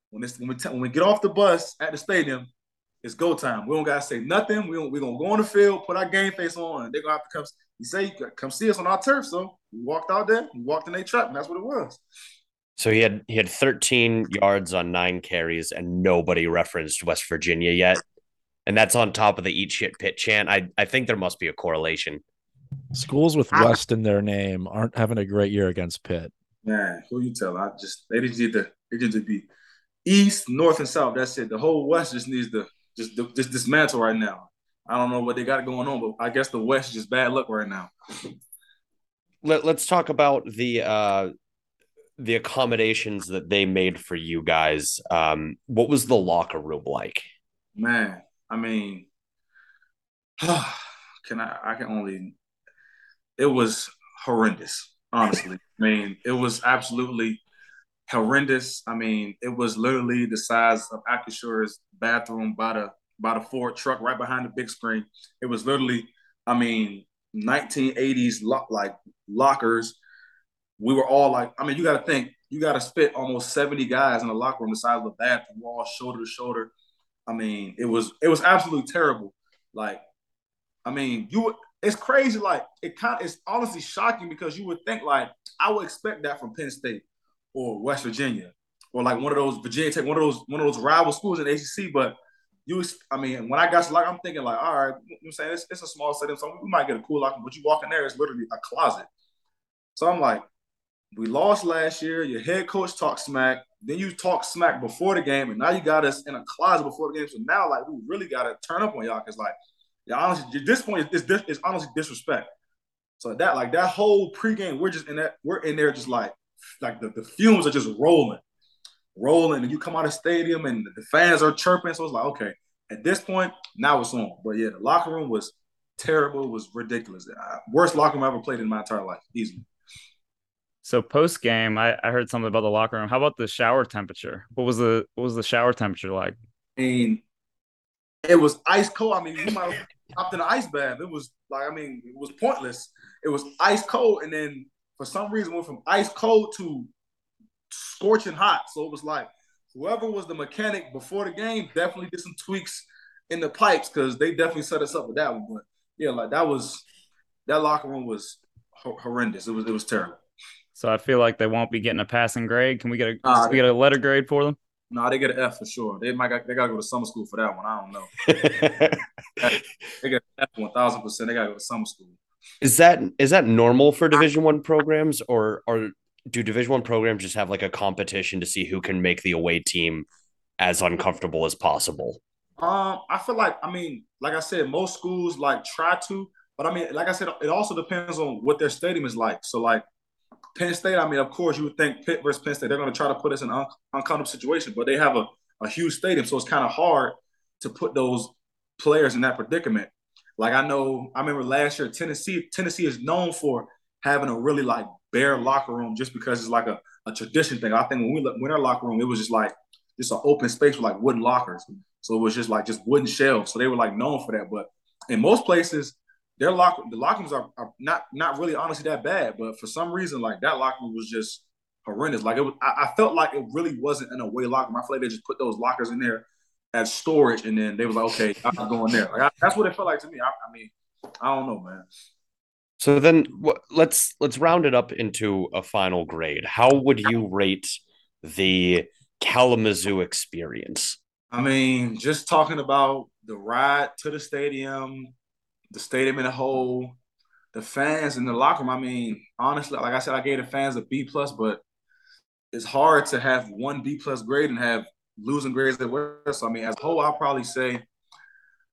when this when we t- when we get off the bus at the stadium, it's go time. We don't gotta say nothing. We we gonna go on the field, put our game face on, and they're gonna have to come. You say come see us on our turf. So we walked out there, we walked in their trap, and that's what it was. So he had he had 13 yards on nine carries, and nobody referenced West Virginia yet. And that's on top of the eat shit pit chant. I I think there must be a correlation. Schools with West in their name aren't having a great year against Pitt. Man, who you tell? I just they just need to they just need to be east, north, and south. That's it. The whole West just needs to just just dismantle right now. I don't know what they got going on, but I guess the West is just bad luck right now. Let, let's talk about the uh the accommodations that they made for you guys. Um, what was the locker room like? Man, I mean, *sighs* can I? I can only. It was horrendous. Honestly, I mean, it was absolutely horrendous. I mean, it was literally the size of Acrisure's bathroom by the by the Ford truck right behind the big screen. It was literally, I mean, 1980s lo- like lockers. We were all like, I mean, you got to think, you got to spit almost 70 guys in the locker room the size of the bathroom, all shoulder to shoulder. I mean, it was it was absolutely terrible. Like, I mean, you it's crazy. Like, it kind of it's honestly shocking because you would think like I would expect that from Penn State or West Virginia or like one of those Virginia Tech, one of those one of those rival schools in ACC. But you, I mean, when I got to like, I'm thinking like, all right, you know what I'm saying it's, it's a small stadium, so we might get a cool locker, but you walk in there, it's literally a closet. So I'm like, we lost last year. Your head coach talked smack. Then you talk smack before the game, and now you got us in a closet before the game. So now, like, we really got to turn up on y'all because, like, yeah, honestly, at this point, it's, honestly disrespect. So that, like, that whole pregame, we're just in that, we're in there just like, like the, the fumes are just rolling, rolling, and you come out of stadium and the fans are chirping. So it's like, okay, at this point, now it's on. But yeah, the locker room was terrible. It was ridiculous. Uh, worst locker room I ever played in my entire life, easily. So post game, I, I heard something about the locker room. How about the shower temperature? What was the what was the shower temperature like? I mean, it was ice cold. I mean, we might have hopped in an ice bath. It was like, I mean, it was pointless. It was ice cold, and then for some reason went from ice cold to scorching hot. So it was like whoever was the mechanic before the game definitely did some tweaks in the pipes because they definitely set us up with that one. But yeah, like that was that locker room was horrendous. It was it was terrible. So I feel like they won't be getting a passing grade. Can we get a uh, we get a letter grade for them? No, nah, they get an F for sure. They might got, they gotta go to summer school for that one. I don't know. *laughs* they get F one thousand percent. They gotta go to summer school. Is that is that normal for Division One programs, or or do Division One programs just have like a competition to see who can make the away team as uncomfortable as possible? Um, I feel like I mean, like I said, most schools like try to, but I mean, like I said, it also depends on what their stadium is like. So like Penn State, I mean, of course, you would think Pitt versus Penn State, they're going to try to put us in an un- uncomfortable situation, but they have a, a huge stadium, so it's kind of hard to put those players in that predicament. Like I know, I remember last year, Tennessee, Tennessee is known for having a really like bare locker room just because it's like a, a tradition thing. I think when we went our locker room, it was just like just an open space with like wooden lockers. So it was just like just wooden shelves. So they were like known for that. But in most places, their lock the locker rooms are, are, not not really honestly that bad, but for some reason, like that locker was just horrendous. Like it was, I, I, felt like it really wasn't an away locker room. I feel like they just put those lockers in there as storage, and then they was like, okay, I'm going there. Like I, that's what it felt like to me. I, I, mean, I don't know, man. So then let's let's round it up into a final grade. How would you rate the Kalamazoo experience? I mean, just talking about the ride to the stadium, the stadium in a whole, the fans in the locker room. I mean, honestly, like I said, I gave the fans a B plus, but it's hard to have one B plus grade and have losing grades that worst. So I mean, as a whole, I'll probably say,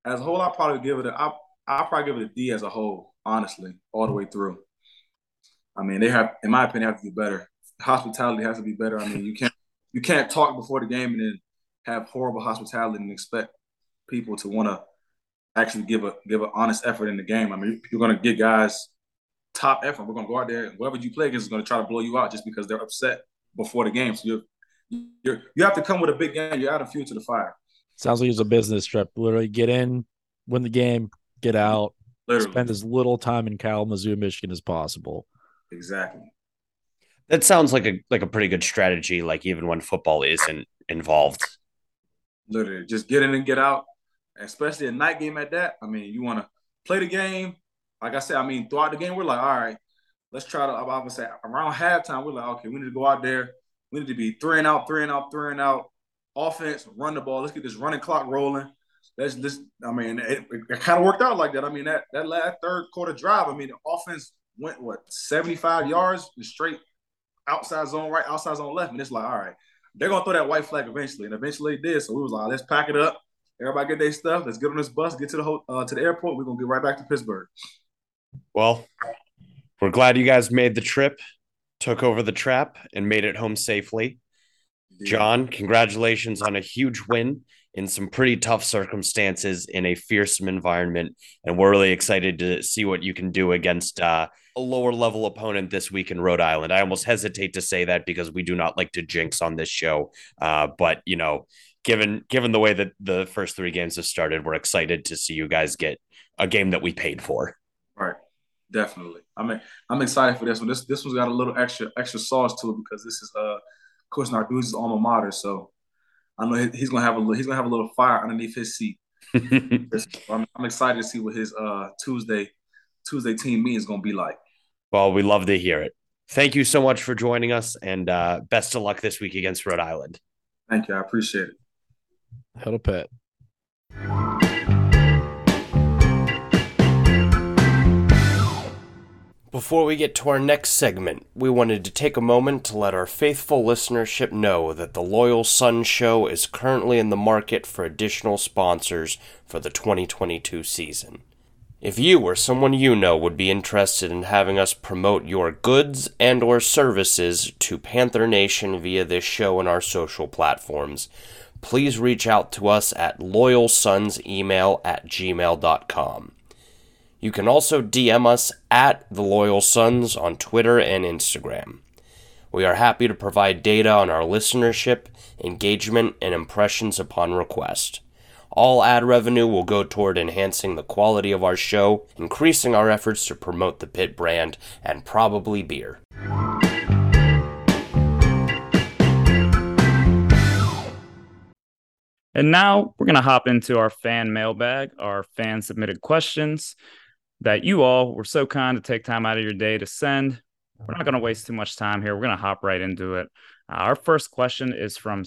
as a whole, I'll probably give it a, I'll probably give it a D as a whole, honestly, all the way through. I mean, they have, in my opinion, have to be better. Hospitality has to be better. I mean, you can't you can't talk before the game and then have horrible hospitality and expect people to want to actually give a give an honest effort in the game. I mean, you're going to get guys top effort. We're going to go out there, and whoever you play against is going to try to blow you out just because they're upset before the game. So you you you have to come with a big game. You're adding fuel to the fire. Sounds like it's a business trip. Literally, get in, win the game, get out, Literally. spend as little time in Kalamazoo, Michigan as possible. Exactly. That sounds like a like a pretty good strategy. Like even when football isn't involved. Literally, just get in and get out especially a night game at that. I mean, you want to play the game. Like I said, I mean, throughout the game, we're like, all right, let's try to. I would say around halftime, we're like, okay, we need to go out there. We need to be three and out, three and out, three and out. Offense, run the ball. Let's get this running clock rolling. Let's this. I mean, it, it kind of worked out like that. I mean, that that last third quarter drive. I mean, the offense went what seventy five yards straight outside zone right, outside zone left, and it's like, all right, they're gonna throw that white flag eventually, and eventually they did. So we was like, let's pack it up Everybody get their stuff. Let's get on this bus, get to the whole, uh, to the airport. We're gonna get right back to Pittsburgh. Well, we're glad you guys made the trip, took over the trap, and made it home safely. Yeah. John, congratulations on a huge win. in some pretty tough circumstances in a fearsome environment. And we're really excited to see what you can do against uh, a lower level opponent this week in Rhode Island. I almost hesitate to say that because we do not like to jinx on this show. Uh, but, you know, given given the way that the first three games have started, we're excited to see you guys get a game that we paid for. Right. Definitely. I mean, I'm excited for this one. This this one's got a little extra extra sauce to it because this is uh course, Narduzzi's alma mater. So I know he's gonna have a he's gonna have a little fire underneath his seat. *laughs* I'm, I'm, excited to see what his uh Tuesday Tuesday team meeting is gonna be like. Well, we love to hear it. Thank you so much for joining us, and uh, best of luck this week against Rhode Island. Thank you. I appreciate it. Hello, Pet. Before we get to our next segment, we wanted to take a moment to let our faithful listenership know that the Loyal Sons Show is currently in the market for additional sponsors for the 2022 season. If you or someone you know would be interested in having us promote your goods and or services to Panther Nation via this show and our social platforms, please reach out to us at loyalsunsemail at gmail.com. You can also DM us at The Loyal Sons on Twitter and Instagram. We are happy to provide data on our listenership, engagement, and impressions upon request. All ad revenue will go toward enhancing the quality of our show, increasing our efforts to promote the Pitt brand, and probably beer. And now we're going to hop into our fan mailbag, our fan submitted questions that you all were so kind to take time out of your day to send. We're not going to waste too much time here. We're going to hop right into it. Uh, our first question is from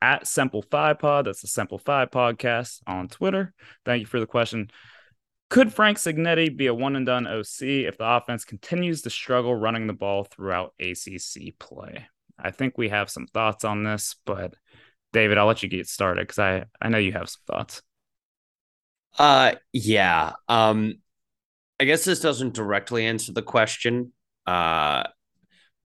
at Simple Five Pod. That's the Simple Five Podcast on Twitter. Thank you for the question. Could Frank Cignetti be a one and done OC if the offense continues to struggle running the ball throughout ACC play? I think we have some thoughts on this, but David, I'll let you get started because I I know you have some thoughts. Uh, yeah. Um, I guess this doesn't directly answer the question. Uh,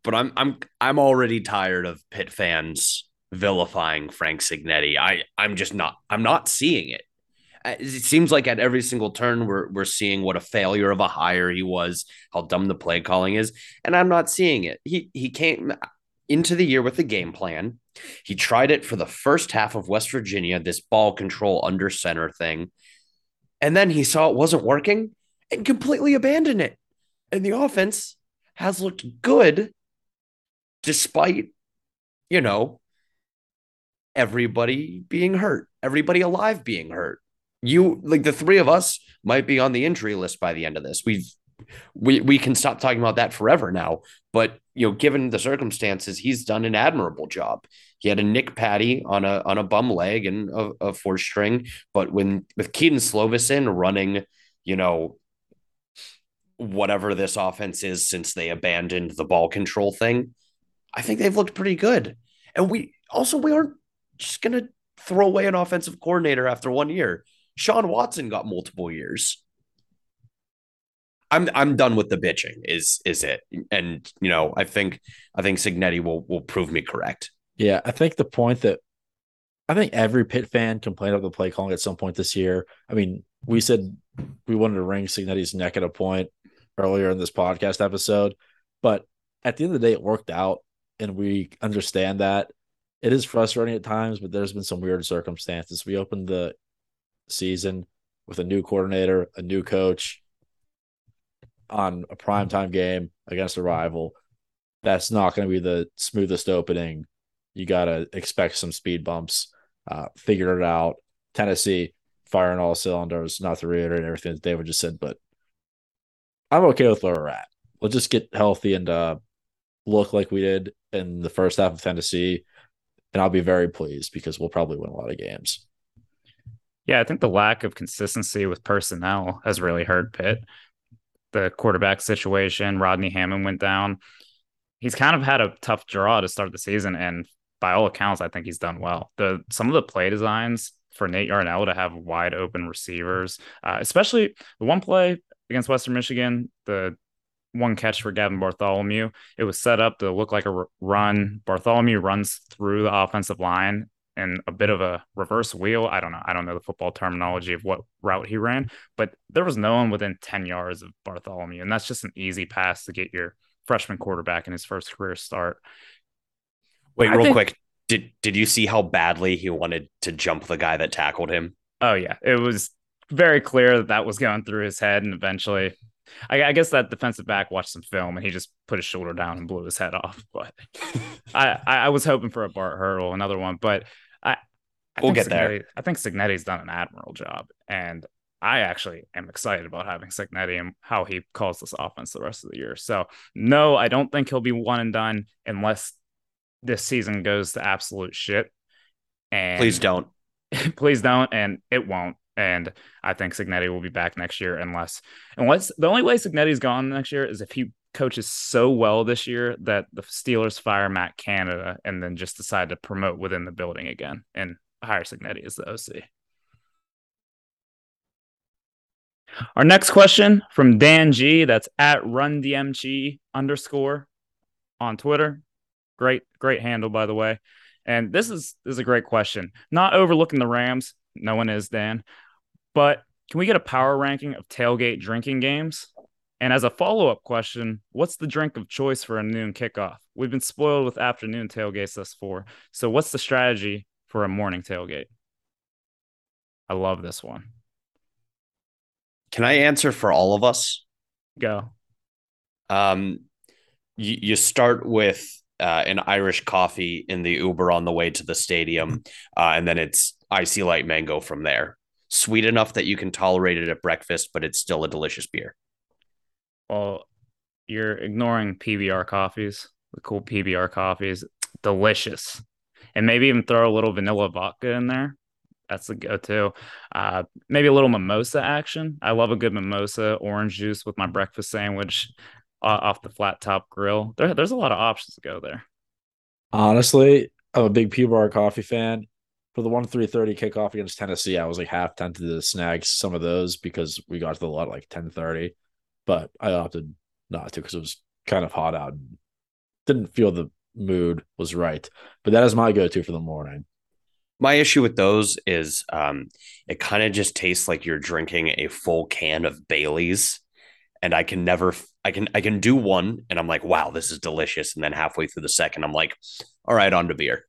but I'm I'm I'm already tired of Pitt fans vilifying Frank Cignetti. I I'm just not I'm not seeing it. Uh, it seems like at every single turn we're we're seeing what a failure of a hire he was, how dumb the play calling is, and I'm not seeing it. He he came into the year with a game plan. He tried it for the first half of West Virginia, this ball control under center thing. And then he saw it wasn't working and completely abandoned it. And the offense has looked good despite, you know, everybody being hurt, everybody alive being hurt. You like the three of us might be on the injury list by the end of this. We've we we can stop talking about that forever now. But you know, given the circumstances, he's done an admirable job. He had a Nick Patti on a on a bum leg and a, a four string, but when with Kedon Slovis in running, you know, whatever this offense is since they abandoned the ball control thing, I think they've looked pretty good. And we also we aren't just gonna throw away an offensive coordinator after one year. Shawn Watson got multiple years. I'm I'm done with the bitching. Is is it? And you know, I think I think Cignetti will will prove me correct. Yeah, I think the point that I think every Pitt fan complained about the play calling at some point this year. I mean, we said we wanted to wring Cignetti's neck at a point earlier in this podcast episode. But at the end of the day, it worked out, and we understand that. It is frustrating at times, but there's been some weird circumstances. We opened the season with a new coordinator, a new coach on a primetime game against a rival. That's not going to be the smoothest opening. You got to expect some speed bumps. Uh, figured it out. Tennessee firing all cylinders, not to reiterate everything that David just said, but I'm okay with where we're at. Let's just get healthy and uh, look like we did in the first half of Tennessee, and I'll be very pleased because we'll probably win a lot of games. Yeah, I think the lack of consistency with personnel has really hurt Pitt. The quarterback situation, Rodney Hammond went down. He's kind of had a tough draw to start the season, and by all accounts, I think he's done well. The some of the play designs for Nate Yarnell to have wide open receivers, uh, especially the one play against Western Michigan, the one catch for Gavin Bartholomew, it was set up to look like a run. Bartholomew runs through the offensive line in a bit of a reverse wheel. I don't know. I don't know the football terminology of what route he ran, but there was no one within 10 yards of Bartholomew. And that's just an easy pass to get your freshman quarterback in his first career start. Wait, I real think, quick. Did did you see how badly he wanted to jump the guy that tackled him? Oh yeah, it was very clear that that was going through his head, and eventually, I, I guess that defensive back watched some film and he just put his shoulder down and blew his head off. But *laughs* I I was hoping for a Bart Hurdle, another one, but I, I we'll get Cignetti, there. I think Cignetti's done an admirable job, and I actually am excited about having Cignetti and how he calls this offense the rest of the year. So no, I don't think he'll be one and done unless this season goes to absolute shit. And please don't. *laughs* please don't, and it won't. And I think Cignetti will be back next year unless unless the only way Cignetti's gone next year is if he coaches so well this year that the Steelers fire Matt Canada and then just decide to promote within the building again and hire Cignetti as the OC. Our next question from Dan G. That's at RunDMG underscore on Twitter. Great, great handle, by the way. And this is, this is a great question. Not overlooking the Rams. No one is, Dan. But can we get a power ranking of tailgate drinking games? And as a follow up question, what's the drink of choice for a noon kickoff? We've been spoiled with afternoon tailgates thus far. So, what's the strategy for a morning tailgate? I love this one. Can I answer for all of us? Go. Um, you, you start with uh, an Irish coffee in the Uber on the way to the stadium, uh, and then it's IC Light mango from there. Sweet enough that you can tolerate it at breakfast, but it's still a delicious beer. Well, you're ignoring PBR coffees, the cool PBR coffees. Delicious. And maybe even throw a little vanilla vodka in there. That's the go to. Uh, maybe a little mimosa action. I love a good mimosa, orange juice with my breakfast sandwich off the flat top grill. There, there's a lot of options to go there. Honestly, I'm a big PBR coffee fan for the one three thirty kickoff against Tennessee, I was like half tempted to snag some of those because we got to the lot like ten thirty, but I opted not to because it was kind of hot out. Didn't feel the mood was right, but that is my go to for the morning. My issue with those is um, it kind of just tastes like you're drinking a full can of Bailey's, and I can never, I can, I can do one, and I'm like, wow, this is delicious, and then halfway through the second, I'm like, all right, on to beer.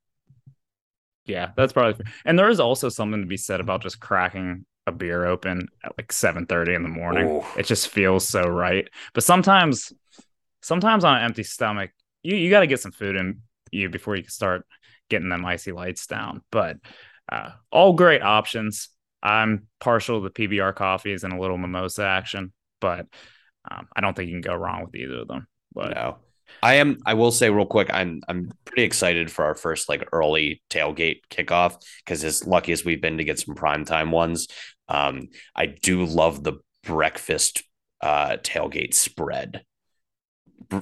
Yeah, that's probably. And there is also something to be said about just cracking a beer open at like 7:30 in the morning. Ooh. It just feels so right. But sometimes sometimes on an empty stomach, you you got to get some food in you before you can start getting them IC Lights down. But uh, all great options. I'm partial to the PBR coffees and a little mimosa action, but um, I don't think you can go wrong with either of them. But no. I am. I will say real quick. I'm. I'm pretty excited for our first like early tailgate kickoff because as lucky as we've been to get some primetime ones, um, I do love the breakfast uh, tailgate spread.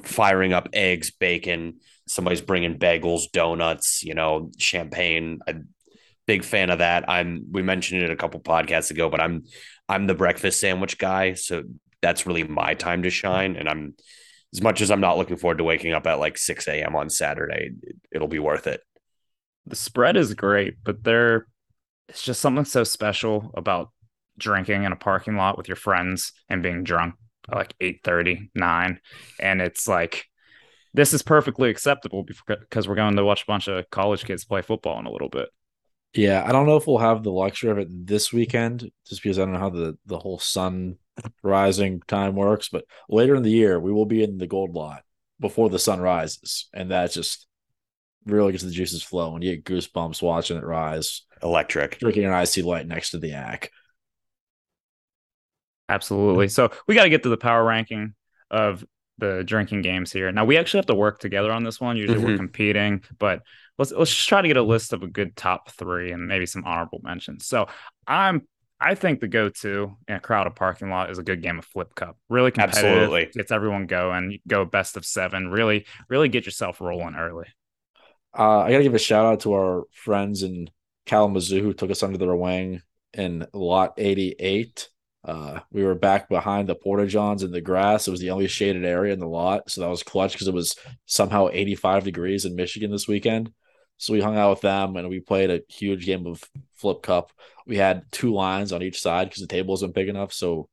Firing up eggs, bacon. Somebody's bringing bagels, donuts. You know, champagne. I'm big fan of that. I'm. We mentioned it a couple podcasts ago, but I'm. I'm the breakfast sandwich guy, so that's really my time to shine, and I'm as much as I'm not looking forward to waking up at like 6 a.m. on Saturday, it'll be worth it. The spread is great, but there it's just something so special about drinking in a parking lot with your friends and being drunk at like 8 30, 9. And it's like this is perfectly acceptable because we're going to watch a bunch of college kids play football in a little bit. Yeah, I don't know if we'll have the luxury of it this weekend, just because I don't know how the the whole sun rising time works. But later in the year, we will be in the gold lot before the sun rises, and that just really gets the juices flowing. You get goosebumps watching it rise. Electric. Drinking an IC Light next to the yak. Absolutely. So we got to get to the power ranking of the drinking games here. Now we actually have to work together on this one. Usually mm-hmm. we're competing, but let's let's just try to get a list of a good top three and maybe some honorable mentions. So I'm I think the go-to in a crowded parking lot is a good game of flip cup. Really competitive. Absolutely. Gets everyone going. You go best of seven. Really, really get yourself rolling early. Uh, I gotta give a shout out to our friends in Kalamazoo who took us under their wing in lot 88. Uh, we were back behind the Porta Johns in the grass. It was the only shaded area in the lot. So that was clutch because it was somehow 85 degrees in Michigan this weekend. So we hung out with them and we played a huge game of Flip Cup. We had two lines on each side because the table wasn't big enough. So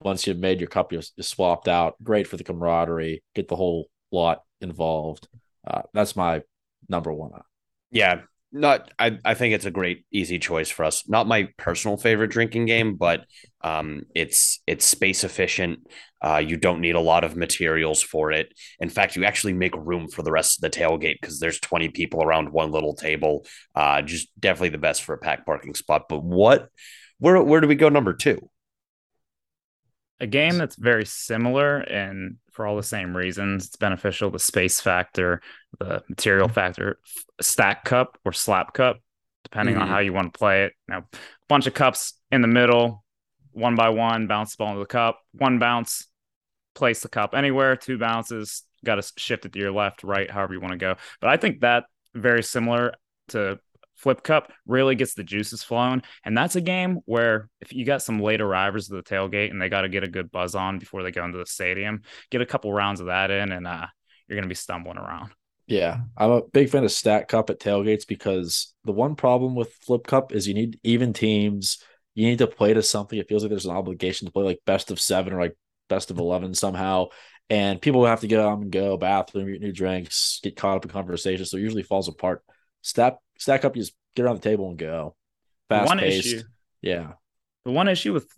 once you made your cup, you, swapped out. Great for the camaraderie. Get the whole lot involved. Uh, that's my number one. Yeah, not I, I think it's a great easy choice for us. Not my personal favorite drinking game but um it's it's space efficient. Uh you don't need a lot of materials for it. In fact you actually make room for the rest of the tailgate because there's 20 people around one little table. Uh just definitely the best for a pack parking spot. But what where where do we go number two a game that's very similar and for all the same reasons it's beneficial the space factor the material factor stack cup or slap cup depending mm-hmm. on how you want to play it. Now a bunch of cups in the middle one by one bounce the ball into the cup one bounce place the cup anywhere two bounces got to shift it to your left right however you want to go. But i think that very similar to Flip Cup really gets the juices flowing. And that's a game where if you got some late arrivers to the tailgate and they got to get a good buzz on before they go into the stadium, get a couple rounds of that in and uh, you're going to be stumbling around. Yeah, I'm a big fan of Stack Cup at tailgates because the one problem with Flip Cup is you need even teams. You need to play to something. It feels like there's an obligation to play like best of seven or like best of 11 somehow. And people have to get on and go, bathroom, get new drinks, get caught up in conversation. So it usually falls apart. Stack stack up, you just get around the table and go. Fast one paced. Issue, yeah. The one issue with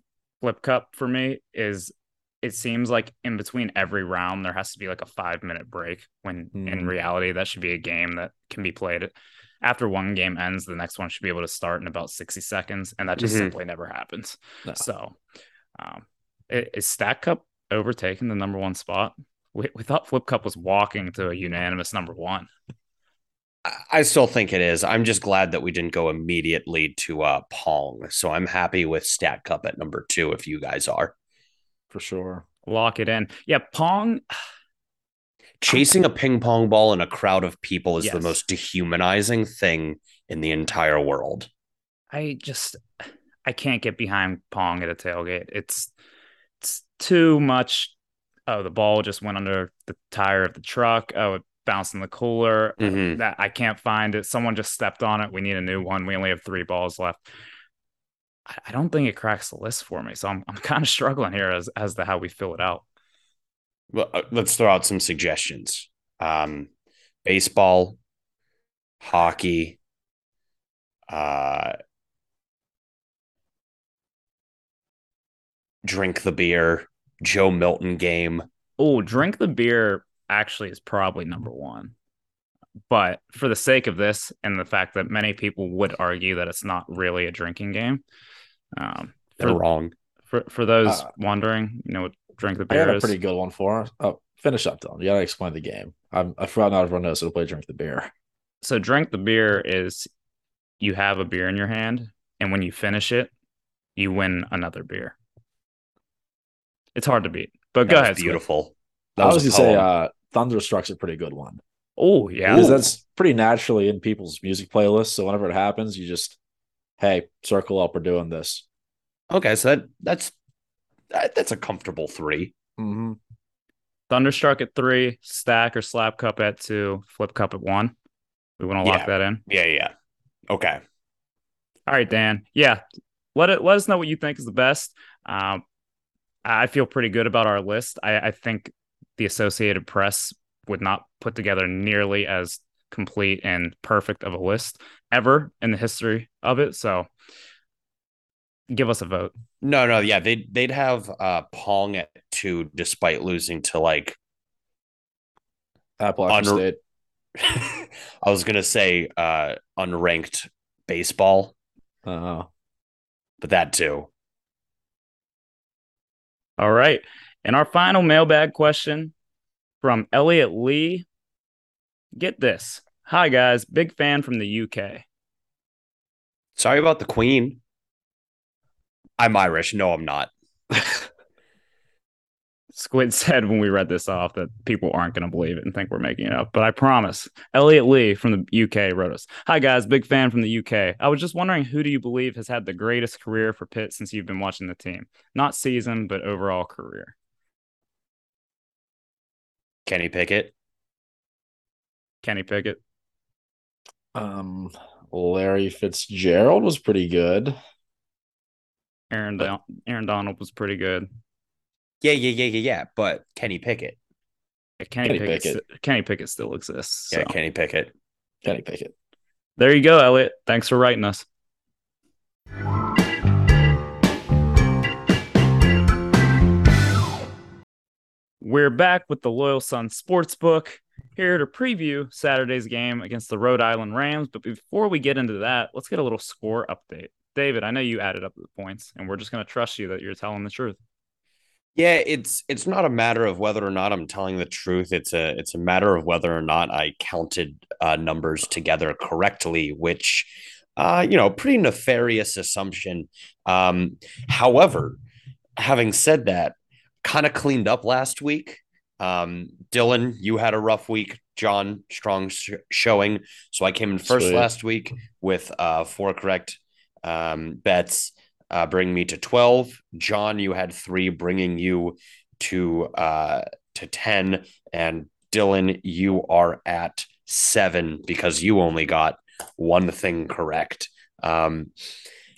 Flip Cup for me is it seems like in between every round there has to be like a five minute break when mm. in mm-hmm. reality that should be a game that can be played after one game ends the next one should be able to start in about 60 seconds and that just mm-hmm. simply never happens no. so um, is stack cup overtaking the number one spot we, we thought flip cup was walking to a unanimous number one I still think it is. I'm just glad that we didn't go immediately to uh, Pong. So I'm happy with Stack Cup at number two if you guys are. For sure. Lock it in. Yeah, Pong. *sighs* Chasing a ping pong ball in a crowd of people is yes. the most dehumanizing thing in the entire world. I just I can't get behind Pong at a tailgate. It's it's too much. Oh, the ball just went under the tire of the truck. Oh, it bounced in the cooler mm-hmm. that I can't find it. Someone just stepped on it. We need a new one. We only have three balls left. I don't think it cracks the list for me. So I'm, I'm *laughs* kind of struggling here as, as to how we fill it out. Well, uh, let's throw out some suggestions. Um, baseball, hockey, uh, drink the beer, Joe Milton game. Oh, drink the beer actually is probably number one. But for the sake of this and the fact that many people would argue that it's not really a drinking game, um, they're for, wrong. For for those uh, wondering, you know, what drink the beer I had a pretty good one for. Oh, finish up, Dylan. You gotta explain the game. I'm, I forgot not everyone knows how to play drink the beer. So drink the beer is you have a beer in your hand, and when you finish it, you win another beer. It's hard to beat, but that go ahead. Beautiful. That I was, was gonna say, uh, Thunderstruck's a pretty good one. Oh yeah, because that's pretty naturally in people's music playlists. So whenever it happens, you just, hey, circle up. We're doing this. Okay, so that that's that, that's a comfortable 3 mm-hmm. Thunderstruck at three, stack or slap cup at two, flip cup at one. We want to lock yeah. that in. Yeah, yeah. Okay. All right, Dan. Yeah, let it let us know what you think is the best. Um, I feel pretty good about our list. I, I think the Associated Press would not put together nearly as complete and perfect of a list ever in the history of it. So give us a vote. No, no, yeah, they'd they'd have uh Pong at two despite losing to like Appalachian un- State. *laughs* I was gonna say uh unranked baseball. Uh-huh. But that too. All right. And our final mailbag question from Elliot Lee. Get this. Hi, guys. Big fan from the UK. Sorry about the Queen. I'm Irish. No, I'm not. *laughs* Squid said when we read this off that people aren't going to believe it and think we're making it up, but I promise. Elliot Lee from the UK wrote us Hi, guys. Big fan from the UK. I was just wondering who do you believe has had the greatest career for Pitt since you've been watching the team? Not season, but overall career. Kenny Pickett. Kenny Pickett. Um, Larry Fitzgerald was pretty good. Aaron Don- Aaron Donald was pretty good. Yeah, yeah, yeah, yeah, yeah. But Kenny Pickett. Yeah, Kenny, Kenny Pickett, Pickett. st- Kenny Pickett still exists. Yeah. Kenny Pickett. Kenny Pickett. There you go, Elliot. Thanks for writing us. We're back with the Loyal Sons Sportsbook here to preview Saturday's game against the Rhode Island Rams. But before we get into that, let's get a little score update. David, I know you added up the points, and we're just going to trust you that you're telling the truth. Yeah, it's it's not a matter of whether or not I'm telling the truth. It's a it's a matter of whether or not I counted uh, numbers together correctly, which, uh, you know, pretty nefarious assumption. Um, however, having said that, kind of cleaned up last week. Um, Dylan, you had a rough week. John, strong sh- showing. So I came in first Sweet. last week with uh, four correct um, bets uh, bringing me to 12. John, you had three, bringing you to uh, to 10. And Dylan, you are at seven because you only got one thing correct. Um,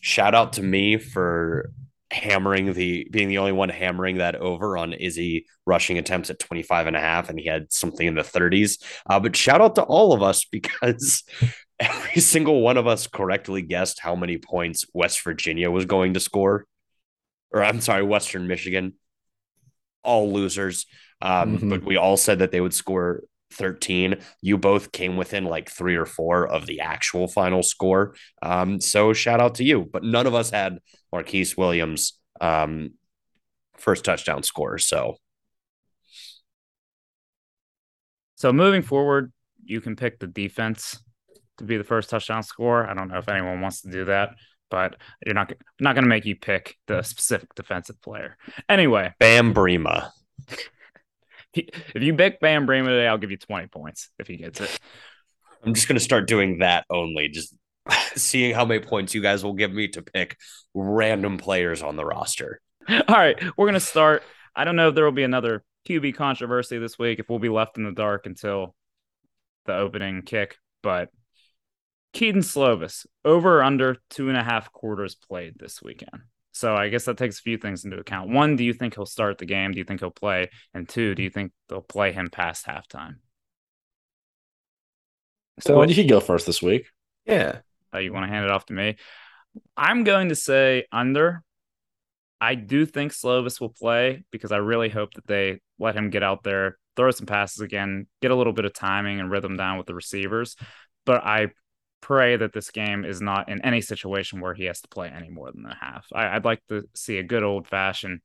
shout out to me for hammering the being the only one hammering that over on Izzy rushing attempts at 25 and a half and he had something in the 30s uh, but shout out to all of us *laughs* because every single one of us correctly guessed how many points West Virginia was going to score. Or I'm sorry, Western Michigan. All losers. Um, Mhm. But we all said that they would score 13. You both came within like three or four of the actual final score. Um, so shout out to you. But none of us had Marquis Williams um, first touchdown score. So So moving forward, you can pick the defense to be the first touchdown score. I don't know if anyone wants to do that, but you're not not going to make you pick the specific defensive player. Anyway, Bam Brima. *laughs* if you pick Bam Brima today, I'll give you 20 points if he gets it. I'm just gonna start doing that only, just *laughs* seeing how many points you guys will give me to pick random players on the roster. All right, we're going to start. I don't know if there will be another QB controversy this week, if we'll be left in the dark until the opening kick, but Kedon Slovis, over or under two and a half quarters played this weekend. So I guess that takes a few things into account. One, do you think he'll start the game? Do you think he'll play? And two, do you think they'll play him past halftime? So you can go first this week. Yeah. Uh, you want to hand it off to me? I'm going to say under. I do think Slovis will play because I really hope that they let him get out there, throw some passes again, get a little bit of timing and rhythm down with the receivers. But I pray that this game is not in any situation where he has to play any more than a half. I, would like to see a good old fashioned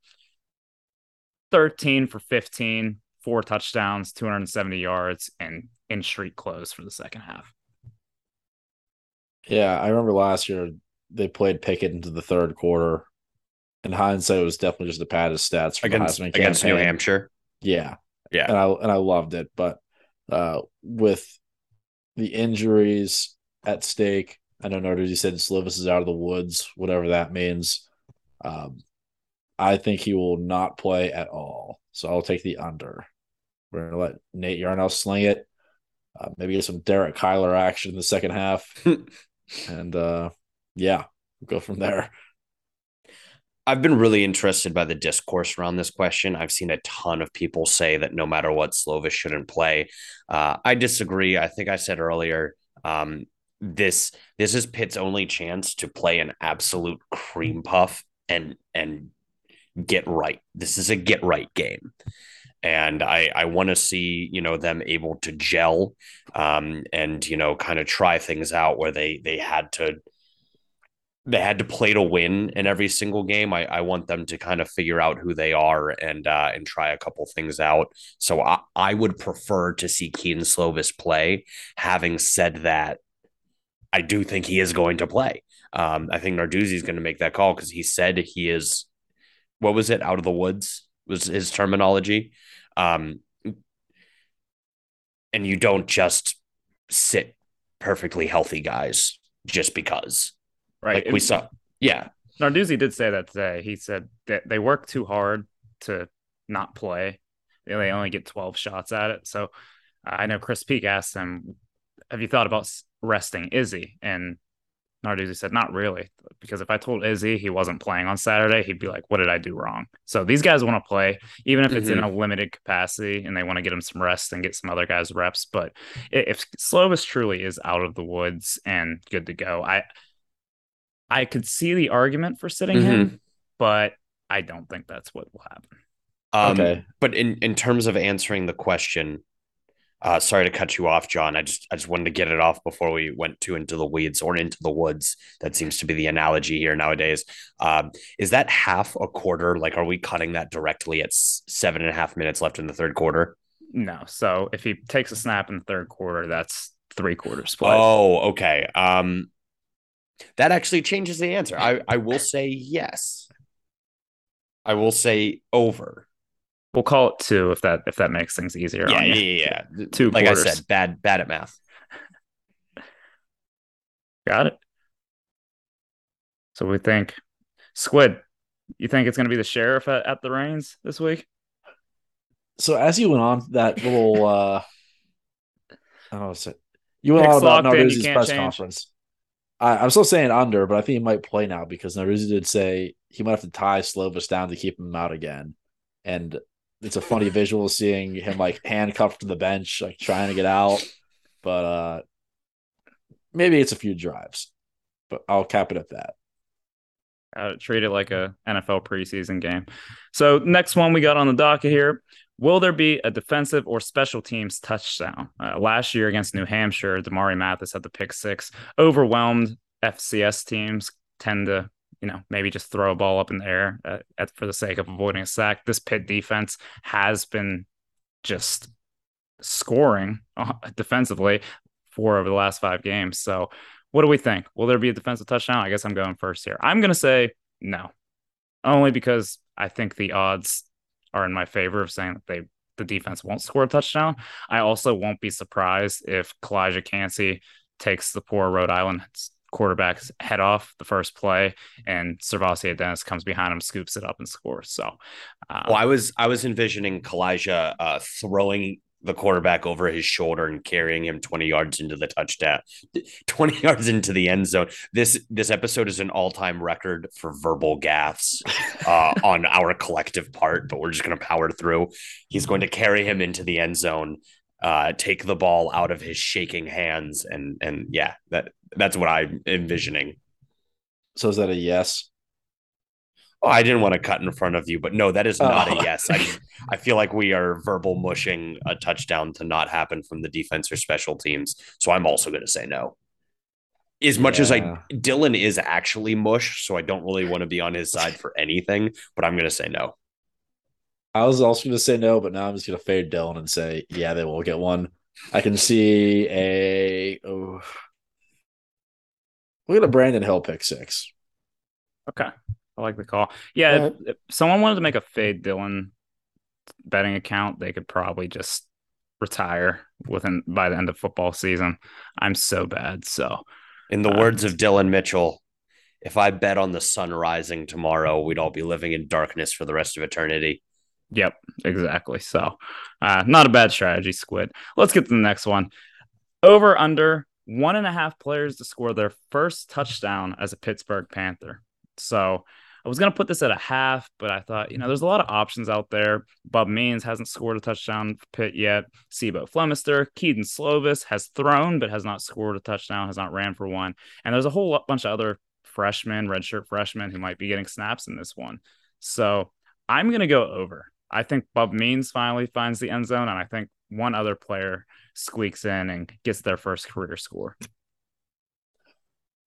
13 for 15, four touchdowns, 270 yards, and in street close for the second half. Yeah, I remember last year they played Pickett into the third quarter. In hindsight, it was definitely just a pad of stats Against the against New. Hampshire. Yeah, Yeah. and I and I loved it, but uh, with the injuries at stake, I don't know Narduzzi said Slovis is out of the woods, whatever that means. Um, I think he will not play at all, so I'll take the under. We're gonna let Nate Yarnell sling it, uh, maybe get some Derek Kyler action in the second half, *laughs* and uh, yeah, we'll go from there. I've been really interested by the discourse around this question. I've seen a ton of people say that no matter what, Slovis shouldn't play. Uh, I disagree. I think I said earlier, um, this this is Pitt's only chance to play an absolute cream puff and and get right. This is a get right game. And I, I want to see, you know, them able to gel um, and, you know, kind of try things out where they they had to they had to play to win in every single game. I, I want them to kind of figure out who they are and uh, and try a couple things out. So I, I would prefer to see Kedon Slovis play. Having said that, I do think he is going to play. Um, I think Narduzzi is going to make that call because he said he is. What was it? Out of the woods was his terminology. Um, and you don't just sit perfectly healthy guys just because Right. like we saw. Yeah. Narduzzi did say that today. He said that they work too hard to not play. They only get 12 shots at it. So I know Chris Peak asked him, Have you thought about resting Izzy. And Narduzzi said, not really. Because if I told Izzy he wasn't playing on Saturday, he'd be like, what did I do wrong? So these guys want to play, even if it's mm-hmm. in a limited capacity and they want to get him some rest and get some other guys reps. But if Slovis truly is out of the woods and good to go, I I could see the argument for sitting mm-hmm. him, but I don't think that's what will happen. Um, okay. But in, in terms of answering the question, uh, sorry to cut you off, John. I just I just wanted to get it off before we went too into the weeds or into the woods. That seems to be the analogy here nowadays. Um, is that half a quarter? Like, are we cutting that directly at seven and a half minutes left in the third quarter? No. So if he takes a snap in the third quarter, that's three quarters play. Oh, okay. Um, that actually changes the answer. I I will *laughs* say yes. I will say over. We'll call it two if that if that makes things easier. Yeah, yeah, yeah, yeah. *laughs* Two. Like quarters. I said, bad bad at math. Got it. So we think Squid. You think it's going to be the sheriff at, at the reins this week? So as you went on that *laughs* little, uh I don't know, you went on about Narduzzi's press change. conference. I, am still saying under, but I think he might play now because Narduzzi did say he might have to tie Slovis down to keep him out again. And it's a funny visual seeing him like handcuffed to the bench, like trying to get out. But uh maybe it's a few drives, but I'll cap it at that. Uh, treat it like a NFL preseason game. So next one we got on the docket here. Will there be a defensive or special teams touchdown? Uh, last year against New Hampshire, Damari Mathis had the pick six. Overwhelmed FCS teams tend to, you know, maybe just throw a ball up in the air uh, at, for the sake of avoiding a sack. This Pitt defense has been just scoring uh, defensively for over the last five games. So, what do we think? Will there be a defensive touchdown? I guess I'm going first here. I'm going to say no, only because I think the odds are in my favor of saying that they the defense won't score a touchdown. I also won't be surprised if Calijah Kancey takes the poor Rhode Island quarterback's head off the first play and SirVocea Dennis comes behind him, scoops it up and scores. So, um, well, I was I was envisioning Calijah uh, throwing the quarterback over his shoulder and carrying him 20 yards into the touchdown *laughs* 20 yards into the end zone this this episode is an all-time record for verbal gaffes *laughs* uh, on our collective part but we're just going to power through he's going to carry him into the end zone uh, take the ball out of his shaking hands and and yeah that that's what i'm envisioning so is that a yes Oh, I didn't want to cut in front of you, but no, that is not oh. a yes. I I feel like we are verbal mushing a touchdown to not happen from the defense or special teams. So I'm also going to say no. As much yeah. as I Dylan is actually mush, so I don't really want to be on his side for anything, but I'm going to say no. I was also going to say no, but now I'm just going to fade Dylan and say, yeah, they will get one. I can see a. Oh, look at a Brandon Hill pick six. Okay. I like the call. Yeah, if, if, someone wanted to make a fade Dylan betting account, they could probably just retire within by the end of football season. I'm so bad. So, in the uh, words of Dylan Mitchell, if I bet on the sun rising tomorrow, we'd all be living in darkness for the rest of eternity. Yep, exactly. So, uh, not a bad strategy, Squid. Let's get to the next one. Over under one and a half players to score their first touchdown as a Pittsburgh Panther. So I was going to put this at a half, but I thought, you know, there's a lot of options out there. Bub Means hasn't scored a touchdown for Pitt yet. C'Bo Flemister, Kedon Slovis has thrown, but has not scored a touchdown, has not ran for one. And there's a whole bunch of other freshmen, redshirt freshmen who might be getting snaps in this one. So I'm going to go over. I think Bub Means finally finds the end zone, and I think one other player squeaks in and gets their first career score.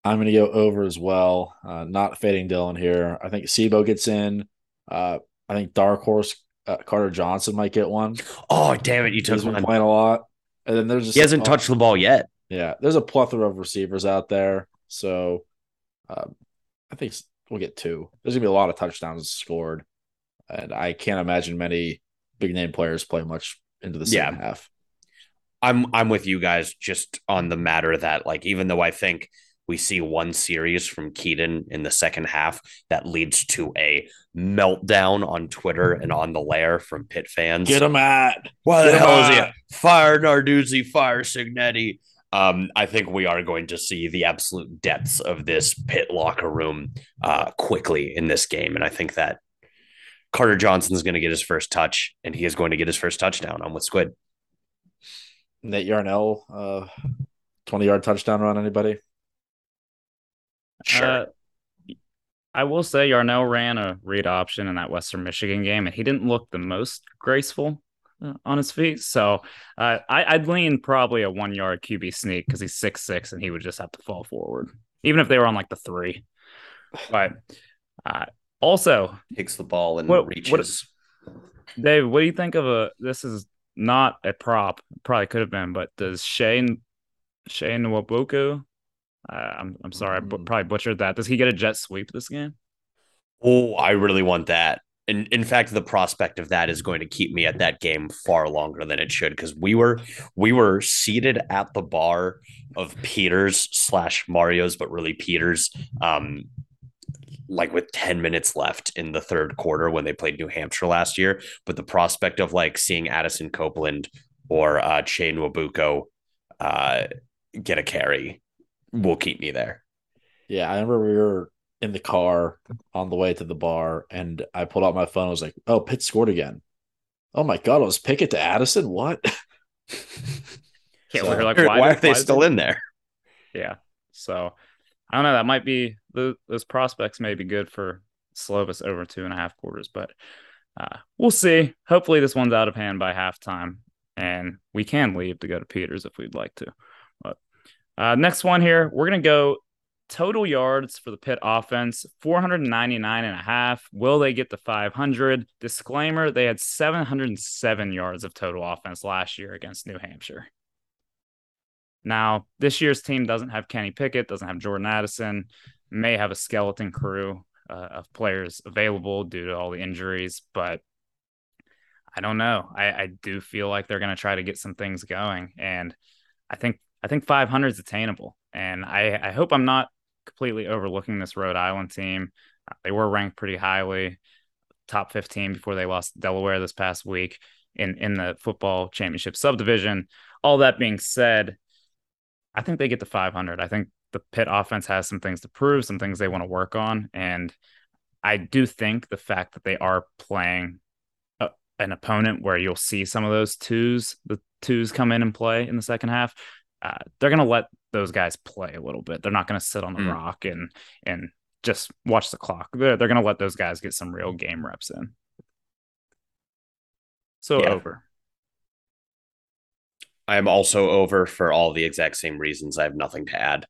I'm going to go over as well. Uh, not fading Dylan here. I think C'Bo gets in. Uh, I think Dark Horse uh, Carter Johnson might get one. Oh damn it! You took one. playing a lot, and then there's just, he hasn't touched the ball yet. Yeah, there's a plethora of receivers out there, so um, I think we'll get two. There's gonna be a lot of touchdowns scored, and I can't imagine many big name players play much into the second yeah. half. I'm I'm with you guys just on the matter that like even though I think we see one series from Kedon in the second half that leads to a meltdown on Twitter and on the lair from Pitt fans. Get him at. What the hell is he? Fire Narduzzi, fire Cignetti. Um, I think we are going to see the absolute depths of this Pitt locker room uh, quickly in this game, and I think that Carter Johnson is going to get his first touch, and he is going to get his first touchdown. I'm with Squid. Nate Yarnell, uh, 20 yard touchdown run, anybody? Sure. Uh, I will say Yarnell ran a read option in that Western Michigan game, and he didn't look the most graceful uh, on his feet. So uh, I, would lean probably a one yard QB sneak because he's six six and he would just have to fall forward, even if they were on like the three. But uh, also takes the ball and what, reaches. What, Dave, what do you think of a? This is not a prop. Probably could have been, but does Shane Shane Nwabuku uh, I'm I'm sorry, I Mm. probably butchered that. Does he get a jet sweep this game? Oh, I really want that. And in fact, the prospect of that is going to keep me at that game far longer than it should because we were we were seated at the bar of Peters slash Mario's, but really Peters. Um, like with 10 minutes left in the third quarter when they played New Hampshire last year. But the prospect of like seeing Addison Copeland or uh Shane Wabuko uh get a carry will keep me there. Yeah, I remember we were in the car on the way to the bar, and I pulled out my phone. I was like, "Oh, Pitt scored again! Oh my god, it was Pickett to Addison. What? *laughs* Yeah, So- we're like, why, why, are they why still in there? Yeah. So I don't know. That might be those, prospects may be good for Slovis over two and a half quarters, but uh, we'll see. Hopefully, this one's out of hand by halftime, and we can leave to go to Peters if we'd like to. But uh, next one here, we're gonna go total yards for the Pitt offense 499 and a half. Will they get the 500? Disclaimer: They had 707 yards of total offense last year against New Hampshire. Now, this year's team doesn't have Kenny Pickett, doesn't have Jordan Addison, may have a skeleton crew uh, of players available due to all the injuries, but I don't know. I, I do feel like they're going to try to get some things going, and I think I think 500 is attainable. And I, I hope I'm not completely overlooking this Rhode Island team. They were ranked pretty highly, top 15 before they lost Delaware this past week in in the football championship subdivision. All that being said, I think they get to 500. I think the Pitt offense has some things to prove, some things they want to work on, and I do think the fact that they are playing a, an opponent where you'll see some of those twos, the twos come in and play in the second half. Uh, they're going to let those guys play a little bit. They're not going to sit on the Mm. rock and and just watch the clock. They're, they're going to let those guys get some real game reps in. So Yeah. over. I am also over for all the exact same reasons. I have nothing to add.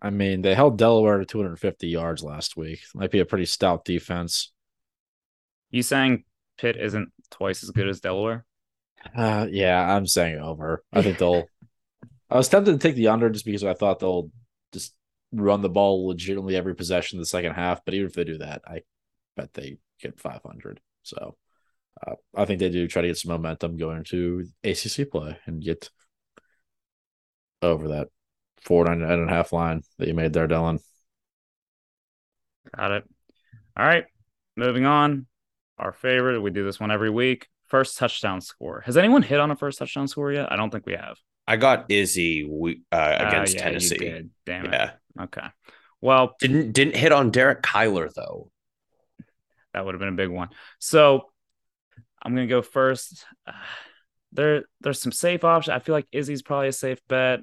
I mean, they held Delaware to 250 yards last week. Might be a pretty stout defense. You saying Pitt isn't twice as good as Delaware? Uh, yeah, I'm saying over. I think they'll. *laughs* I was tempted to take the under just because I thought they'll just run the ball legitimately every possession in the second half. But even if they do that, I bet they get 500. So uh, I think they do try to get some momentum going to ACC play and get over that four nine and a half line that you made there, Dylan. Got it. All right. Moving on. Our favorite. We do this one every week. First touchdown score. Has anyone hit on a first touchdown score yet? I don't think we have. I got Izzy uh, Ah, against yeah, you Tennessee. did. Damn it. Yeah, Okay. Well, didn't didn't hit on Derek Kyler though. that would have been a big one. So I'm gonna go first. Uh, there, there's some safe options. I feel like Izzy's probably a safe bet.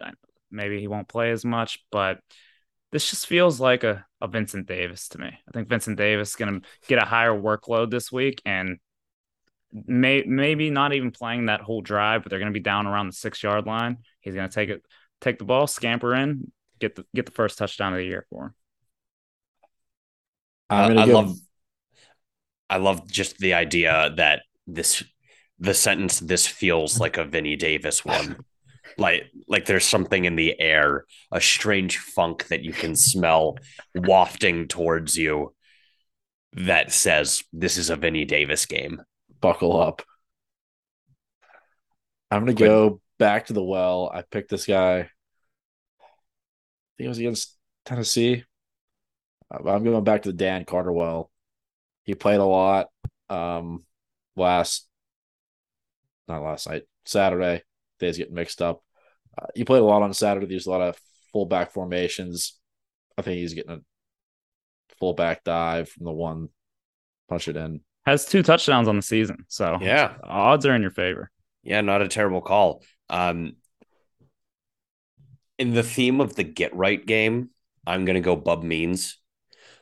Maybe he won't play as much, but this just feels like a, a Vincent Davis to me. I think Vincent Davis is gonna get a higher workload this week and may maybe not even playing that whole drive, but they're gonna be down around the six yard line. He's gonna take it, take the ball, scamper in, get the get the first touchdown of the year for him. I'm Uh, gonna I give, love I love just the idea that this the sentence this feels like a Vinny Davis one. like like there's something in the air, a strange funk that you can smell wafting towards you that says this is a Vinny Davis game. buckle up. I'm gonna go back to the well. I picked this guy. I think it was against Tennessee. I'm going back to the Dan Carter well. He played a lot um last not last night, Saturday. Days get mixed up. Uh, he played a lot on Saturday. There's a lot of fullback formations. I think he's getting a fullback dive from the one, punch it in. Has two touchdowns on the season, so Yeah. odds are in your favor. Yeah, not a terrible call. Um, in the theme of the get right game, I'm going to go Bub Means.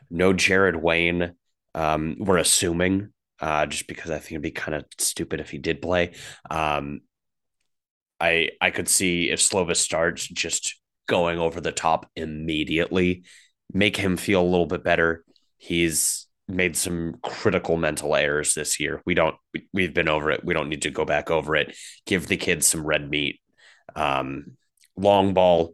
No Jared Wayne. Um, we're assuming, uh, just because I think it'd be kind of stupid if he did play. Um, I I could see if Slovis starts just going over the top immediately, make him feel a little bit better. He's made some critical mental errors this year. We don't we, we've been over it. We don't need to go back over it. Give the kids some red meat. Um, long ball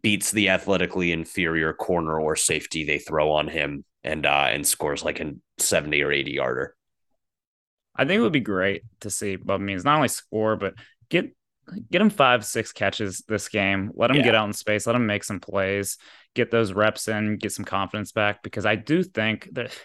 beats the athletically inferior corner or safety they throw on him and uh and scores like a 70 or 80 yarder. I think it would be great to see Bub Means not only score, but get get him five, six catches this game. Let him Yeah. get out in space. Let him make some plays. Get those reps in. Get some confidence back. Because I do think that,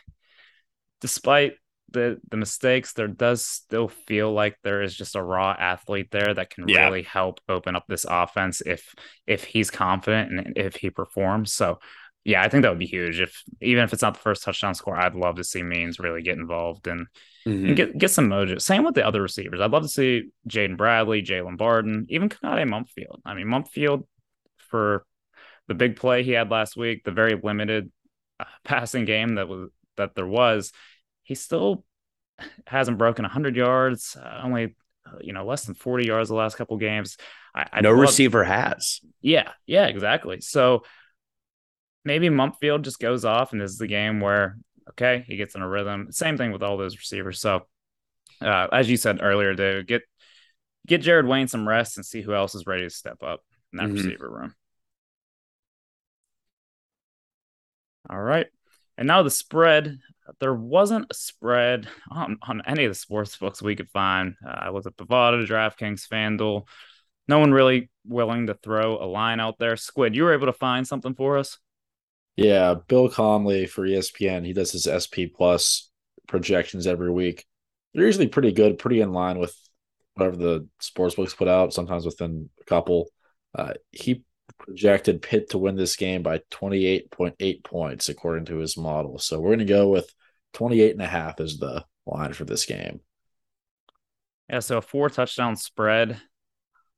despite the the mistakes, there does still feel like there is just a raw athlete there that can Yeah. really help open up this offense if if he's confident and if he performs. So. Yeah, I think that would be huge. If even if it's not the first touchdown score, I'd love to see Means really get involved and Mhm. and get get some mojo. Same with the other receivers. I'd love to see Jaden Bradley, Jaylon Barden, even Konata Mumpfield. I mean, Mumpfield for the big play he had last week, the very limited uh, *laughs* passing game that was that there was, he still hasn't broken 100 yards. Uh, only uh, you know less than 40 yards the last couple games. I, I'd no love- receiver has. yeah, yeah, exactly. So maybe Mumpfield just goes off, and this is the game where okay, he gets in a rhythm. Same thing with all those receivers. So uh, as you said earlier, David, get get Jared Wayne some rest and see who else is ready to step up in that Mhm. receiver room. All right. And now the spread. There wasn't a spread on, on any of the sports books we could find. Uh, I looked at Bovada, DraftKings, FanDuel. No one really willing to throw a line out there. Squid, you were able to find something for us? Yeah, Bill Connelly for ESPN. He does his SP Plus projections every week. They're usually pretty good, pretty in line with whatever the sports books put out, sometimes within a couple. Uh, he projected Pitt to win this game by 28.8 points, according to his model. So we're going to go with 28 and a half as the line for this game. Yeah, so a four touchdown spread.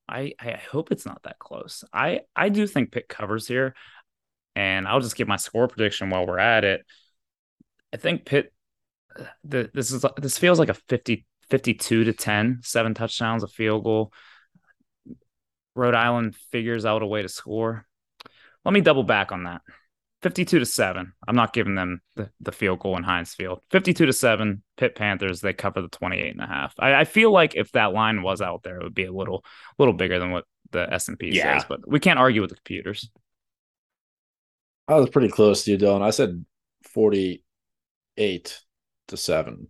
I I hope it's not that close. I I do think Pitt covers here, and I'll just give my score prediction while we're at it. I think Pitt. The, this is this feels like a 50, 52 to 10, seven touchdowns, a field goal. Rhode Island figures out a way to score. Let me double back on that. 52 to 7. I'm not giving them the, the field goal in Heinz Field. 52 to 7, Pitt Panthers, they cover the 28 and a half. I, I feel like if that line was out there, it would be a little little bigger than what the S&P Yeah. says, but we can't argue with the computers. I was pretty close to you, Dylan. I said 48 to 7.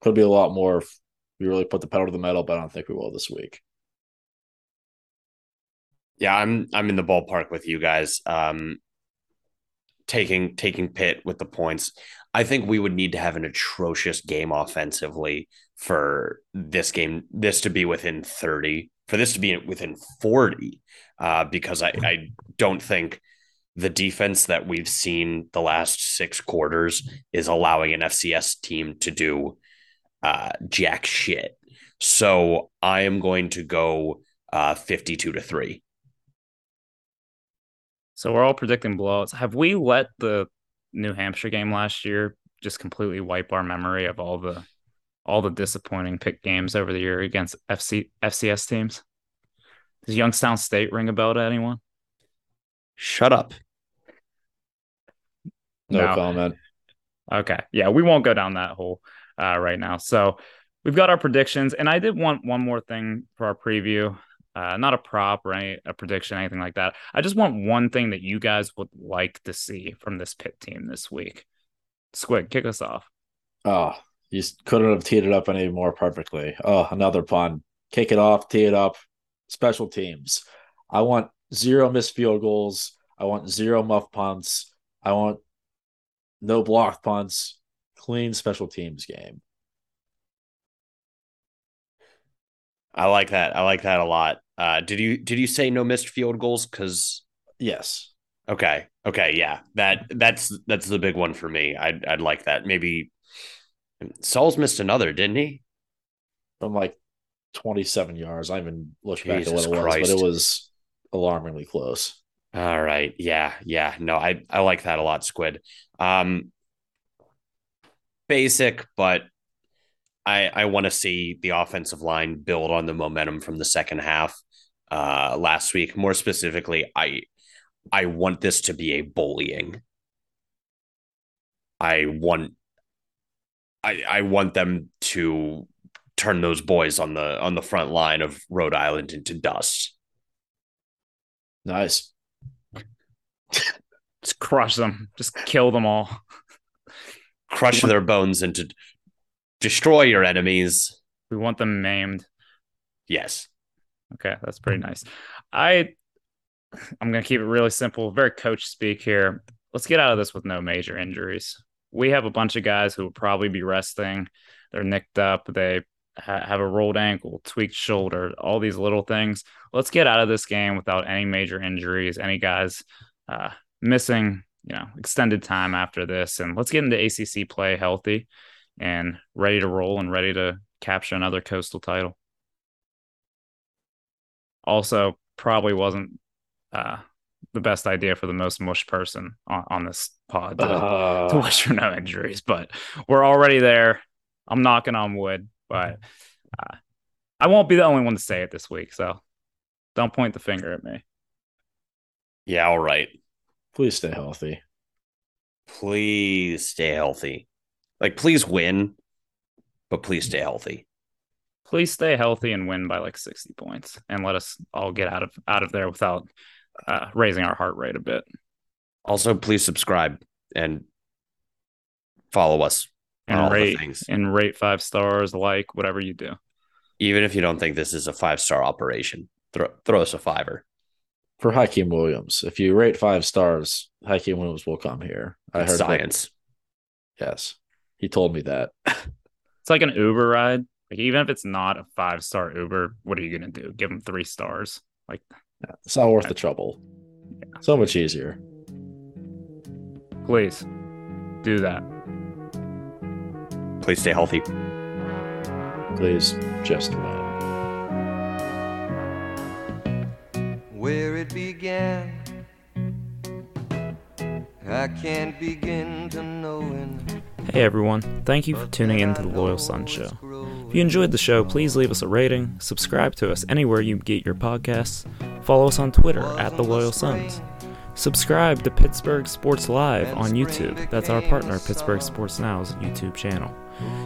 Could be a lot more if we really put the pedal to the metal, but I don't think we will this week. Yeah, I'm I'm in the ballpark with you guys. Um, taking taking Pitt with the points. I think we would need to have an atrocious game offensively for this game, this to be within 30, for this to be within 40, uh, because I, I don't think the defense that we've seen the last six quarters is allowing an FCS team to do uh, jack shit. So I am going to go uh, 52 to 3. So we're all predicting blowouts. Have we let the New Hampshire game last year just completely wipe our memory of all the all the disappointing pick games over the year against FC FCS teams? Does Youngstown State ring a bell to anyone? Shut up. No, No. comment. Okay. Yeah, we won't go down that hole uh, right now. So we've got our predictions, and I did want one more thing for our preview. Uh, not a prop or any a prediction, anything like that. I just want one thing that you guys would like to see from this Pitt team this week. Squid, kick us off. Oh, you couldn't have teed it up any more perfectly. Oh, another pun. Kick it off, tee it up. Special teams. I want zero missed field goals. I want zero muff punts. I want no blocked punts. Clean special teams game. I like that. I like that a lot. Uh, did you did you say no missed field goals? Because Yes. okay, okay, yeah, that that's that's the big one for me. I'd I'd like that. Maybe Saul's missed another, didn't he? From like 27 yards. I even looked back at what it was, but it was alarmingly close. All right. Yeah. Yeah. No, I, I like that a lot, Squid. Um, basic, but I, I want to see the offensive line build on the momentum from the second half uh, last week. More specifically, I, I want this to be a bullying. I want, I, I want them to turn those boys on the on the front line of Rhode Island into dust. Nice. *laughs* Just crush them. Just kill them all. crush their bones and to destroy your enemies. We want them maimed. Yes. Okay, that's pretty nice. I I'm gonna keep it really simple, very coach speak here. Let's get out of this with no major injuries. We have a bunch of guys who will probably be resting. They're nicked up. They ha- have a rolled ankle, tweaked shoulder, all these little things. Let's get out of this game without any major injuries, any guys uh, missing, you know, extended time after this, and let's get into ACC play healthy and ready to roll and ready to capture another coastal title also probably wasn't uh, the best idea for the most mush person on, on this pod to, to Uh, wish for no injuries, but we're already there. I'm knocking on wood, but uh, I won't be the only one to say it this week. So don't point the finger at me. Yeah. All right. please stay healthy. Please stay healthy. Like, please win, but please stay healthy. Please stay healthy and win by like 60 points, and let us all get out of out of there without uh, raising our heart rate a bit. Also, please subscribe and follow us on all And the rate things. and rate five stars, like whatever you do. Even if you don't think this is a five star operation, throw throw us a fiver. For Hakeem Williams, if you rate five stars, Hakeem Williams will come here. I It's heard that- science. Yes. He told me that. *laughs* It's like an Uber ride. Like even if it's not a five star Uber, what are you gonna do? Give him three stars? Like It's not worth the trouble. So much easier. please do that. Please stay healthy. Please just win. where it began. I can't begin to knowing. Hey everyone, thank you for tuning in to the Loyal Sons Show. If you enjoyed the show, please leave us a rating, subscribe to us anywhere you get your podcasts, follow us on Twitter at the Loyal Sons. Subscribe to Pittsburgh Sports Live on YouTube. That's our partner, Pittsburgh Sports Now's YouTube channel.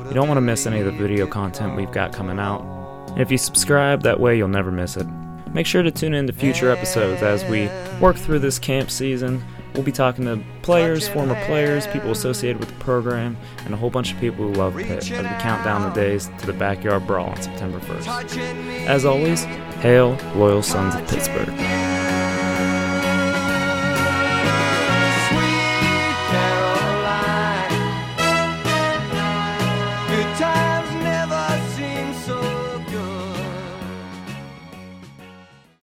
You don't want to miss any of the video content we've got coming out. And if you subscribe, that way you'll never miss it. Make sure to tune in to future episodes as we work through this camp season. We'll be talking to players, former players, people associated with the program, and a whole bunch of people who love Pitt. As we count down the days to the backyard brawl on September 1st. As always, hail, loyal sons of Pittsburgh.